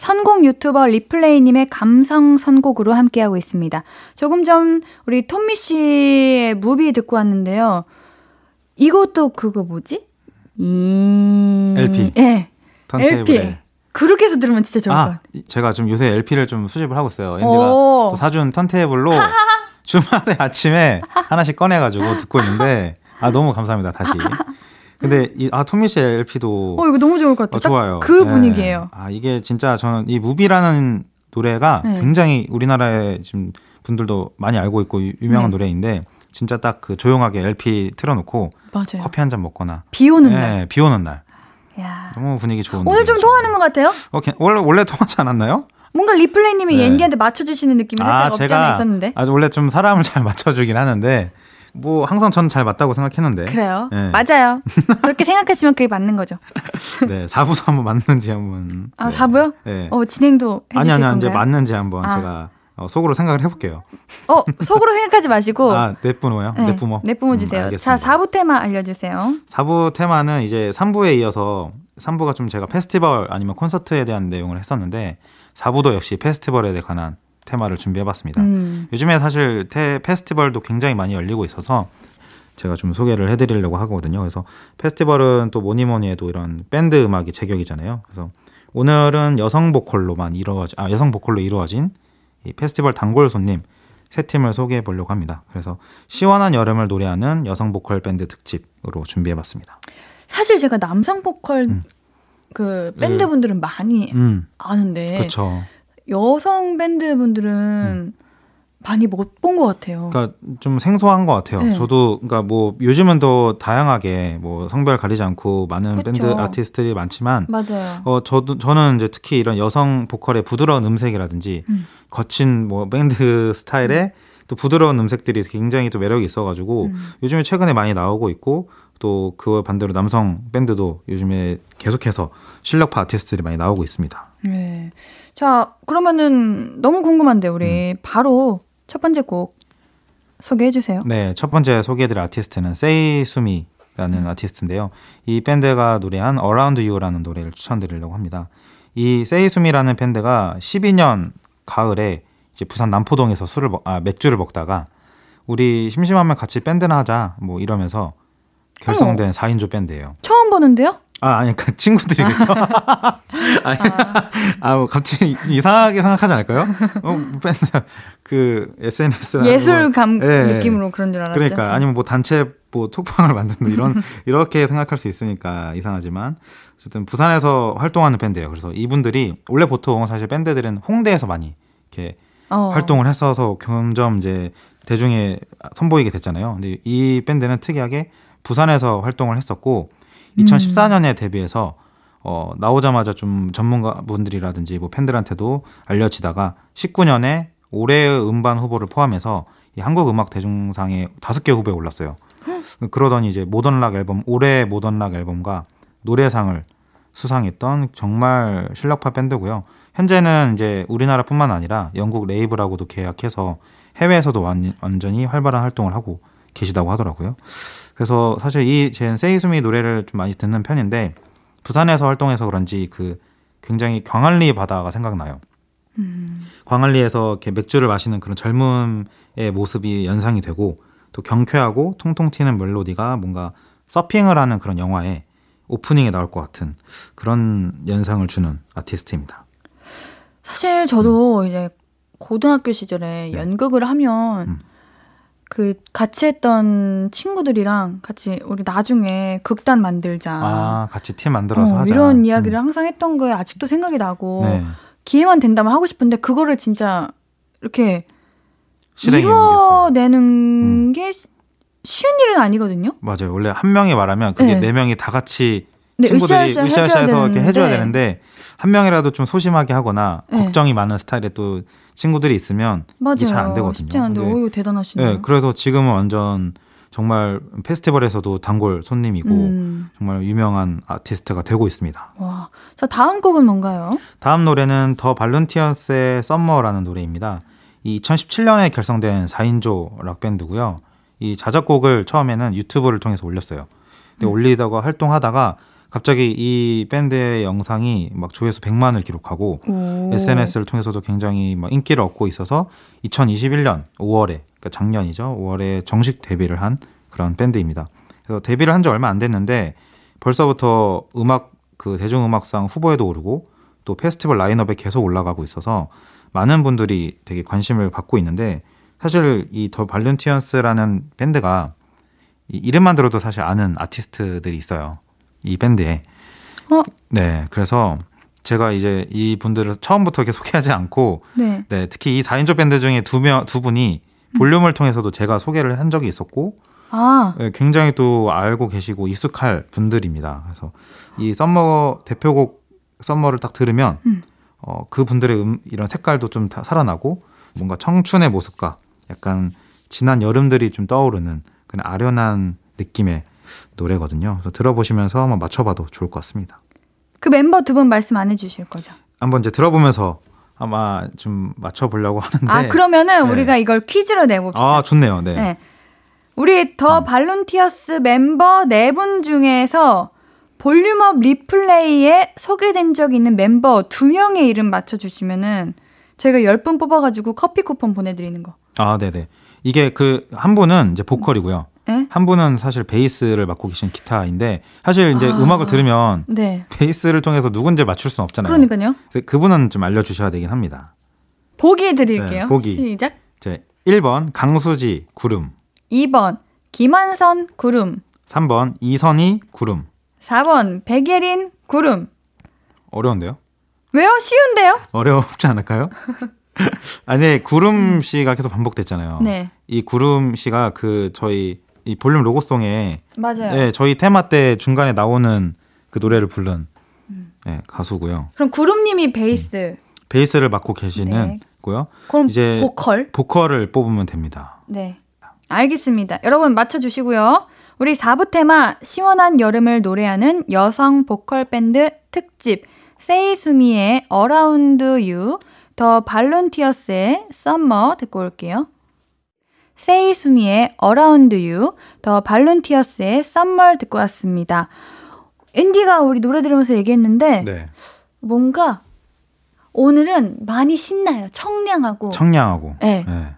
선곡 유튜버 리플레이님의 감성 선곡으로 함께하고 있습니다. 조금 전 우리 톰 미쉬의 Movie 듣고 왔는데요. 이것도 그거 뭐지? 이 LP. 예. 턴테이블에. LP. 그렇게 해서 들으면 진짜 좋을 것 아, 같아요. 이- 제가 지금 요새 LP를 좀 수집을 하고 있어요. 앤디가 사준 턴테이블로 주말에 아침에 하나씩 꺼내가지고 듣고 있는데 아 너무 감사합니다 다시. 근데 이, 아 토미 씨 LP도 어, 이거 너무 좋을 것 어, 같아요. 딱 좋아요. 그 네. 분위기예요. 아 이게 진짜 저는 이 무비라는 노래가 네. 굉장히 우리나라에 지금 분들도 많이 알고 있고 유- 유명한 네. 노래인데 진짜 딱 그 조용하게 LP 틀어놓고 맞아요. 커피 한 잔 먹거나 비 오는 네, 날. 비 오는 날 야. 너무 분위기 좋은 오늘 좀. 통하는 것 같아요? 어, 걔- 원래 원래 통하지 않았나요? 뭔가 리플레이님이 네. 옌디한테 맞춰주시는 느낌이 살짝 없지 않아 있었는데. 아 원래 좀 사람을 잘 맞춰주긴 하는데 뭐 항상 저는 잘 맞다고 생각했는데 그래요? 네. 맞아요. 그렇게 생각하시면 그게 맞는 거죠. 네 사부도 한번 맞는지 한번 아, 네. 사부요? 네. 어, 진행도 해주실 아니 아니 건가요? 이제 맞는지 한번 아. 제가 어, 속으로 생각을 해볼게요. 어, 속으로 생각하지 마시고. 아 내뿜어요? 네, 내뿜어. 내뿜어 음, 주세요. 알겠습니다. 자, 4부 테마 알려주세요. 4부 테마는 이제 3부에 이어서 3부가 좀 제가 페스티벌 아니면 콘서트에 대한 내용을 했었는데 4부도 역시 페스티벌에 관한 테마를 준비해봤습니다. 음. 요즘에 사실 테, 페스티벌도 굉장히 많이 열리고 있어서 제가 좀 소개를 해드리려고 하거든요. 그래서 페스티벌은 또 뭐니 뭐니 해도 이런 밴드 음악이 제격이잖아요. 그래서 오늘은 여성 보컬로만 이루어진 아 여성 보컬로 이루어진 이 페스티벌 단골 손님 세 팀을 소개해 보려고 합니다. 그래서 시원한 여름을 노래하는 여성 보컬 밴드 특집으로 준비해 봤습니다. 사실 제가 남성 보컬 음. 그 밴드 분들은 많이 음, 아는데 그렇죠. 여성 밴드 분들은 많이 못 본 것 같아요. 그러니까 좀 생소한 것 같아요. 네. 저도 그러니까 뭐 요즘은 더 다양하게 뭐 성별 가리지 않고 많은 그쵸. 밴드 아티스트들이 많지만 맞아요. 어 저도 저는 이제 특히 이런 여성 보컬의 부드러운 음색이라든지 음. 거친 뭐 밴드 스타일의 또 부드러운 음색들이 굉장히 또 매력이 있어가지고 음. 요즘에 최근에 많이 나오고 있고 또그 반대로 남성 밴드도 요즘에 계속해서 실력파 아티스트들이 많이 나오고 있습니다. 네. 자, 그러면은 너무 궁금한데 우리 바로 첫 번째 곡 소개해 주세요. 네, 첫 번째 소개해드릴 아티스트는 세이 수미 라는 아티스트인데요. 이 밴드가 노래한 Around You라는 노래를 추천드리려고 합니다. 이 세이 수미라는 밴드가 12년 가을에 이제 부산 남포동에서 술을 먹, 아 맥주를 먹다가 우리 심심하면 같이 밴드나 하자 뭐 이러면서 결성된 4인조 밴드예요. 처음 보는데요? 아, 아니, 그 친구들이겠죠. 아니, 아, 뭐 갑자기 이상하게 생각하지 않을까요? 어, 밴드, 그, SNS나. 예술감 예. 느낌으로 그런 줄 알았죠. 그러니까, 저는. 아니면 뭐 단체 뭐 톡방을 만든다, 이런, 이렇게 생각할 수 있으니까 이상하지만. 어쨌든 부산에서 활동하는 밴드예요. 그래서 이분들이, 원래 보통 사실 밴드들은 홍대에서 많이 이렇게 어. 활동을 했어서 점점 이제 대중에 선보이게 됐잖아요. 근데 이 밴드는 특이하게 부산에서 활동을 했었고 2014년에 데뷔해서 어, 나오자마자 좀 전문가분들이라든지 뭐 팬들한테도 알려지다가 19년에 올해의 음반 후보를 포함해서 이 한국 음악 대중상에 다섯 개 후보에 올랐어요. 그러더니 이제 모던락 앨범 올해 모던락 앨범과 노래상을 수상했던 정말 실력파 밴드고요. 현재는 이제 우리나라뿐만 아니라 영국 레이블하고도 계약해서 해외에서도 완, 완전히 활발한 활동을 하고 계시다고 하더라고요. 그래서 사실 이제 세이수미 노래를 좀 많이 듣는 편인데 부산에서 활동해서 그런지 그 굉장히 광안리 바다가 생각나요. 음. 광안리에서 이렇게 맥주를 마시는 그런 젊음의 모습이 연상이 되고 또 경쾌하고 통통 튀는 멜로디가 뭔가 서핑을 하는 그런 영화에 오프닝에 나올 것 같은 그런 연상을 주는 아티스트입니다. 사실 저도 이제 고등학교 시절에 연극을 하면 음. 그 같이 했던 친구들이랑 같이 우리 나중에 극단 만들자. 아, 같이 팀 만들어서 어, 하자. 이런 이야기를 음. 항상 했던 거에 아직도 생각이 나고 네. 기회만 된다면 하고 싶은데 그거를 진짜 이렇게 실행에 이뤄내는 게 쉬운 일은 아니거든요. 맞아요. 원래 한 명이 말하면 그게 네. 네 명이 다 같이 네, 친구들이 으쌰으쌰 으쌰으쌰해서 이렇게 해줘야 되는데. 되는데 한 명이라도 좀 소심하게 하거나 네. 걱정이 많은 스타일의 또 친구들이 있으면 맞아요. 이게 잘 안 되거든요. 쉽지 않은데 오유 대단하시네요. 네, 그래서 지금은 완전 정말 페스티벌에서도 단골 손님이고 음. 정말 유명한 아티스트가 되고 있습니다. 와. 자, 다음 곡은 뭔가요? 다음 노래는 더 발룬티어스의 썸머라는 노래입니다. 이 2017년에 결성된 4인조 락 밴드고요. 이 자작곡을 처음에는 유튜브를 통해서 올렸어요. 근데 음. 올리다가 활동하다가 갑자기 이 밴드의 영상이 막 조회수 100만을 기록하고 오. SNS를 통해서도 굉장히 막 인기를 얻고 있어서 2021년 5월에 그러니까 작년이죠. 5월에 정식 데뷔를 한 그런 밴드입니다. 그래서 데뷔를 한 지 얼마 안 됐는데 벌써부터 음악 그 대중음악상 후보에도 오르고 또 페스티벌 라인업에 계속 올라가고 있어서 많은 분들이 되게 관심을 받고 있는데 사실 이 더 발룬티언스라는 밴드가 이 이름만 들어도 사실 아는 아티스트들이 있어요. 이 밴드에. 어? 네. 그래서 제가 이제 이 분들을 처음부터 이렇게 소개하지 않고 네. 네, 특히 이 4인조 밴드 중에 두 명, 두 분이 볼륨을 통해서도 제가 소개를 한 적이 있었고, 아, 네, 굉장히 또 알고 계시고 익숙할 분들입니다. 그래서 이 썸머 대표곡 썸머를 딱 들으면, 음. 어, 그 분들의 음, 이런 색깔도 좀다 살아나고, 뭔가 청춘의 모습과 약간 지난 여름들이 좀 떠오르는 그런 아련한 느낌의 노래거든요. 그래서 들어보시면서 한번 맞춰봐도 좋을 것 같습니다. 그 멤버 두 분 말씀 안 해주실 거죠? 한번 이제 들어보면서 아마 좀 맞춰보려고 하는데. 아, 그러면은 네. 우리가 이걸 퀴즈로 내봅시다. 아, 좋네요. 네. 네. 우리 더 발룬티어스 멤버 네 분 중에서 볼륨업 리플레이에 소개된 적 있는 멤버 두 명의 이름 맞춰주시면은 저희가 10분 뽑아가지고 커피 쿠폰 보내드리는 거. 아, 네네. 이게 그 한 분은 이제 보컬이고요. 네? 한 분은 사실 베이스를 맡고 계신 기타인데 사실 이제 아. 음악을 들으면 네. 베이스를 통해서 누군지 맞출 수는 없잖아요. 그러니까요. 그분은 좀 알려주셔야 되긴 합니다. 보기 드릴게요. 네, 보기. 시작. 이제 1번 강수지 구름, 2번 김한선 구름. 3번 이선희 구름. 4번 백예린 구름. 어려운데요? 왜요? 쉬운데요? 어렵지 않을까요? 아니 구름 씨가 계속 반복됐잖아요. 네. 이 구름 씨가 그 저희 이 볼륨 로고송에 맞아요. 네, 저희 테마 때 중간에 나오는 그 노래를 부른 음. 네, 가수고요. 그럼 구름님이 베이스. 베이스를 맡고 계시는 네. 고요. 그럼 이제 보컬. 보컬을 뽑으면 됩니다. 네. 알겠습니다. 여러분 맞춰 주시고요. 우리 4부 테마 시원한 여름을 노래하는 여성 보컬 밴드 특집 세이수미의 Around You, 더 발룬티어스의 Summer 듣고 올게요. 세이수미의 Around You, 더 발룬티어스의 Summer 듣고 왔습니다. 앤디가 우리 노래 들으면서 얘기했는데 네. 뭔가 오늘은 많이 신나요. 청량하고 청량하고. 네. 네.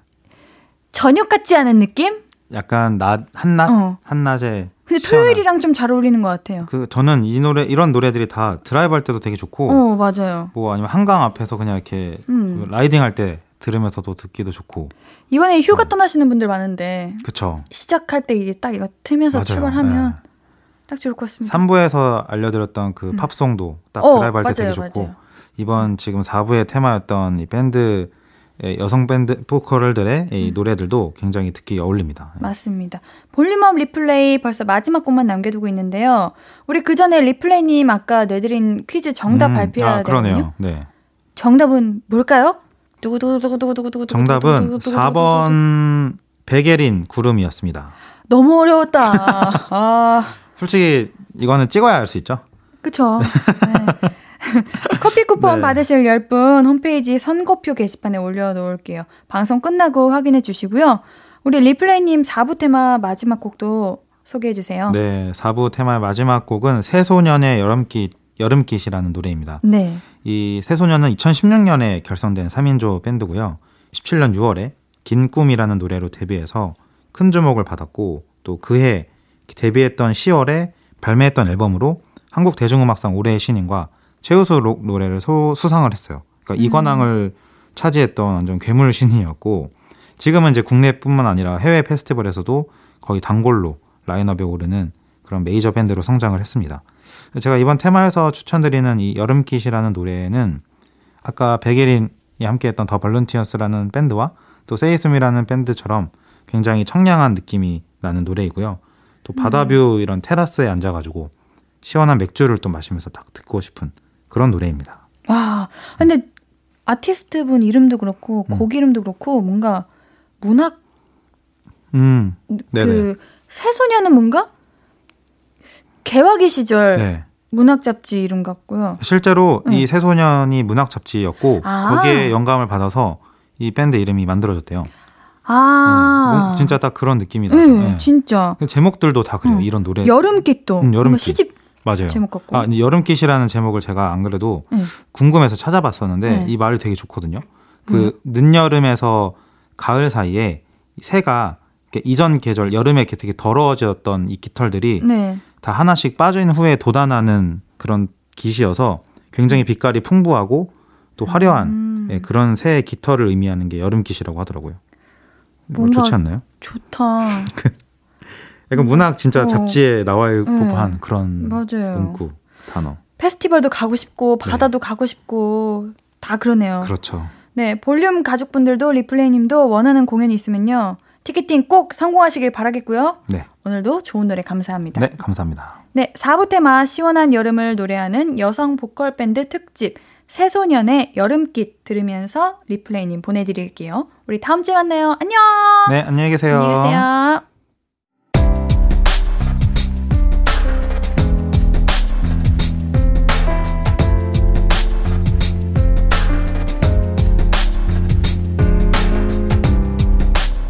저녁 같지 않은 느낌? 약간 낮 한낮 어. 한낮에. 근데 시원한- 토요일이랑 좀 잘 어울리는 것 같아요. 그 저는 이 노래 이런 노래들이 다 드라이브 할 때도 되게 좋고 어, 맞아요. 뭐 아니면 한강 앞에서 그냥 이렇게 음. 그 riding 할 때 들으면서도 듣기도 좋고. 이번에 휴가 떠나시는 분들 많은데 그쵸. 시작할 때 이게 딱 이거 틀면서 맞아요. 출발하면 네. 딱 좋을 것 같습니다. 3부에서 알려드렸던 그 팝송도 딱 음. 어, 드라이브 할 때 되게 좋고 맞아요. 이번 지금 4부의 테마였던 이 밴드 의 여성 밴드 보컬들의 이 음. 노래들도 굉장히 듣기 어울립니다. 맞습니다. 볼륨업 리플레이 벌써 마지막 곡만 남겨두고 있는데요. 우리 그 전에 리플레이님 아까 내드린 퀴즈 정답 음, 발표해야 아, 되거든요. 네. 정답은 뭘까요? 정답은 4번 백예린 구름이었습니다. 너무 어려웠다. 아, 솔직히 이거는 찍어야 알수 있죠. 그쵸. 네. 커피 쿠폰 네. 받으실 10분 홈페이지 선거표 게시판에 올려놓을게요. 방송 끝나고 확인해 주시고요. 우리 리플레이님 4부 테마 마지막 곡도 소개해 주세요. 네, 4부 테마의 마지막 곡은 새소년의 여름깃 여름깃이라는 노래입니다. 네. 이 새소년은 2016년에 결성된 3인조 밴드고요. 17년 6월에 긴 꿈이라는 노래로 데뷔해서 큰 주목을 받았고 또 그해 데뷔했던 10월에 발매했던 앨범으로 한국 대중음악상 올해의 신인과 최우수 록 노래를 소- 수상을 했어요. 그러니까 이 관왕을 차지했던 완전 괴물 신이었고 지금은 이제 국내뿐만 아니라 해외 페스티벌에서도 거의 단골로 라인업에 오르는 그런 메이저 밴드로 성장을 했습니다. 제가 이번 테마에서 추천드리는 이 여름깃이라는 노래는 아까 백예린이 함께했던 더 발룬티어스라는 밴드와 또 세이스미라는 밴드처럼 굉장히 청량한 느낌이 나는 노래이고요. 또 바다뷰 이런 테라스에 앉아가지고 시원한 맥주를 또 마시면서 딱 듣고 싶은 그런 노래입니다. 와, 근데 아티스트 분 이름도 그렇고 음. 곡 이름도 그렇고 뭔가 문학 음, 네네. 그 새소년은 뭔가 개화기 시절 네. 문학 잡지 이름 같고요. 실제로 네. 이 새소년이 문학 잡지였고 아. 거기에 영감을 받아서 이 밴드 이름이 만들어졌대요. 아, 음, 진짜 딱 그런 느낌이 나죠. 네, 네. 진짜 제목들도 다 그래요. 음. 이런 노래. 여름깃도 음, 여름깃. 뭔가 시집 맞아요. 제목 같고. 아, 이 여름깃이라는 제목을 제가 안 그래도 네. 궁금해서 찾아봤었는데 네. 이 말이 되게 좋거든요. 그 늦여름에서 가을 사이에 새가 이전 계절 여름에 이렇게 되게 더러워졌던 이 깃털들이 네. 다 하나씩 빠진 후에 돋아나는 그런 깃이어서 굉장히 빛깔이 풍부하고 또 화려한 음. 예, 그런 새 깃털을 의미하는 게 여름 깃이라고 하더라고요. 뭐 좋지 않나요? 좋다. 약간 문학 진짜 어. 잡지에 나와 있을 네. 법한 그런 맞아요. 문구 단어. 페스티벌도 가고 싶고 바다도 가고 싶고 다 그러네요. 그렇죠. 네, 볼륨 가족분들도 리플레이님도 원하는 공연이 있으면요. 티켓팅 꼭 성공하시길 바라겠고요. 네. 오늘도 좋은 노래 감사합니다. 네, 감사합니다. 네, 4부 테마 시원한 여름을 노래하는 여성 보컬 밴드 특집 새소년의 여름깃 들으면서 리플레이님 보내드릴게요. 우리 다음 주에 만나요. 안녕. 네, 안녕히 계세요. 안녕히 계세요.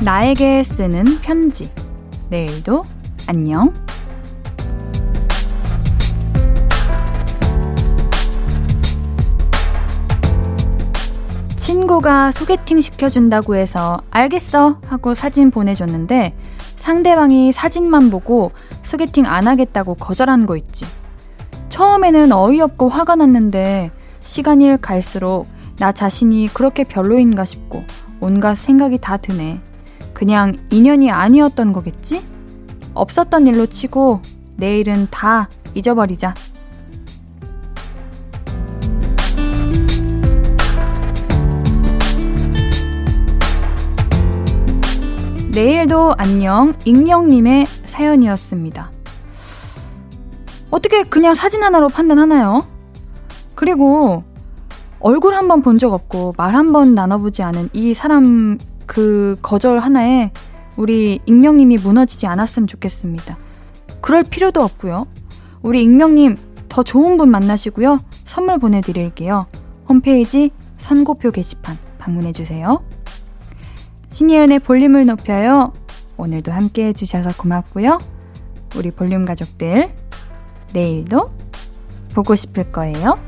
나에게 쓰는 편지. 내일도 안녕. 친구가 소개팅 시켜준다고 해서 알겠어 하고 사진 보내줬는데 상대방이 사진만 보고 소개팅 안 하겠다고 거절한 거 있지. 처음에는 어이없고 화가 났는데 시간이 갈수록 나 자신이 그렇게 별로인가 싶고 온갖 생각이 다 드네. 그냥 인연이 아니었던 거겠지? 없었던 일로 치고 내일은 다 잊어버리자. 내일도 안녕 익명님의 사연이었습니다. 어떻게 그냥 사진 하나로 판단하나요? 그리고 얼굴 한 번 본 적 없고 말 한 번 나눠보지 않은 이 사람 그 거절 하나에 우리 익명님이 무너지지 않았으면 좋겠습니다. 그럴 필요도 없고요. 우리 익명님 더 좋은 분 만나시고요. 선물 보내드릴게요. 홈페이지 선고표 게시판 방문해주세요. 신예은의 볼륨을 높여요. 오늘도 함께 해주셔서 고맙고요. 우리 볼륨 가족들, 내일도 보고 싶을 거예요.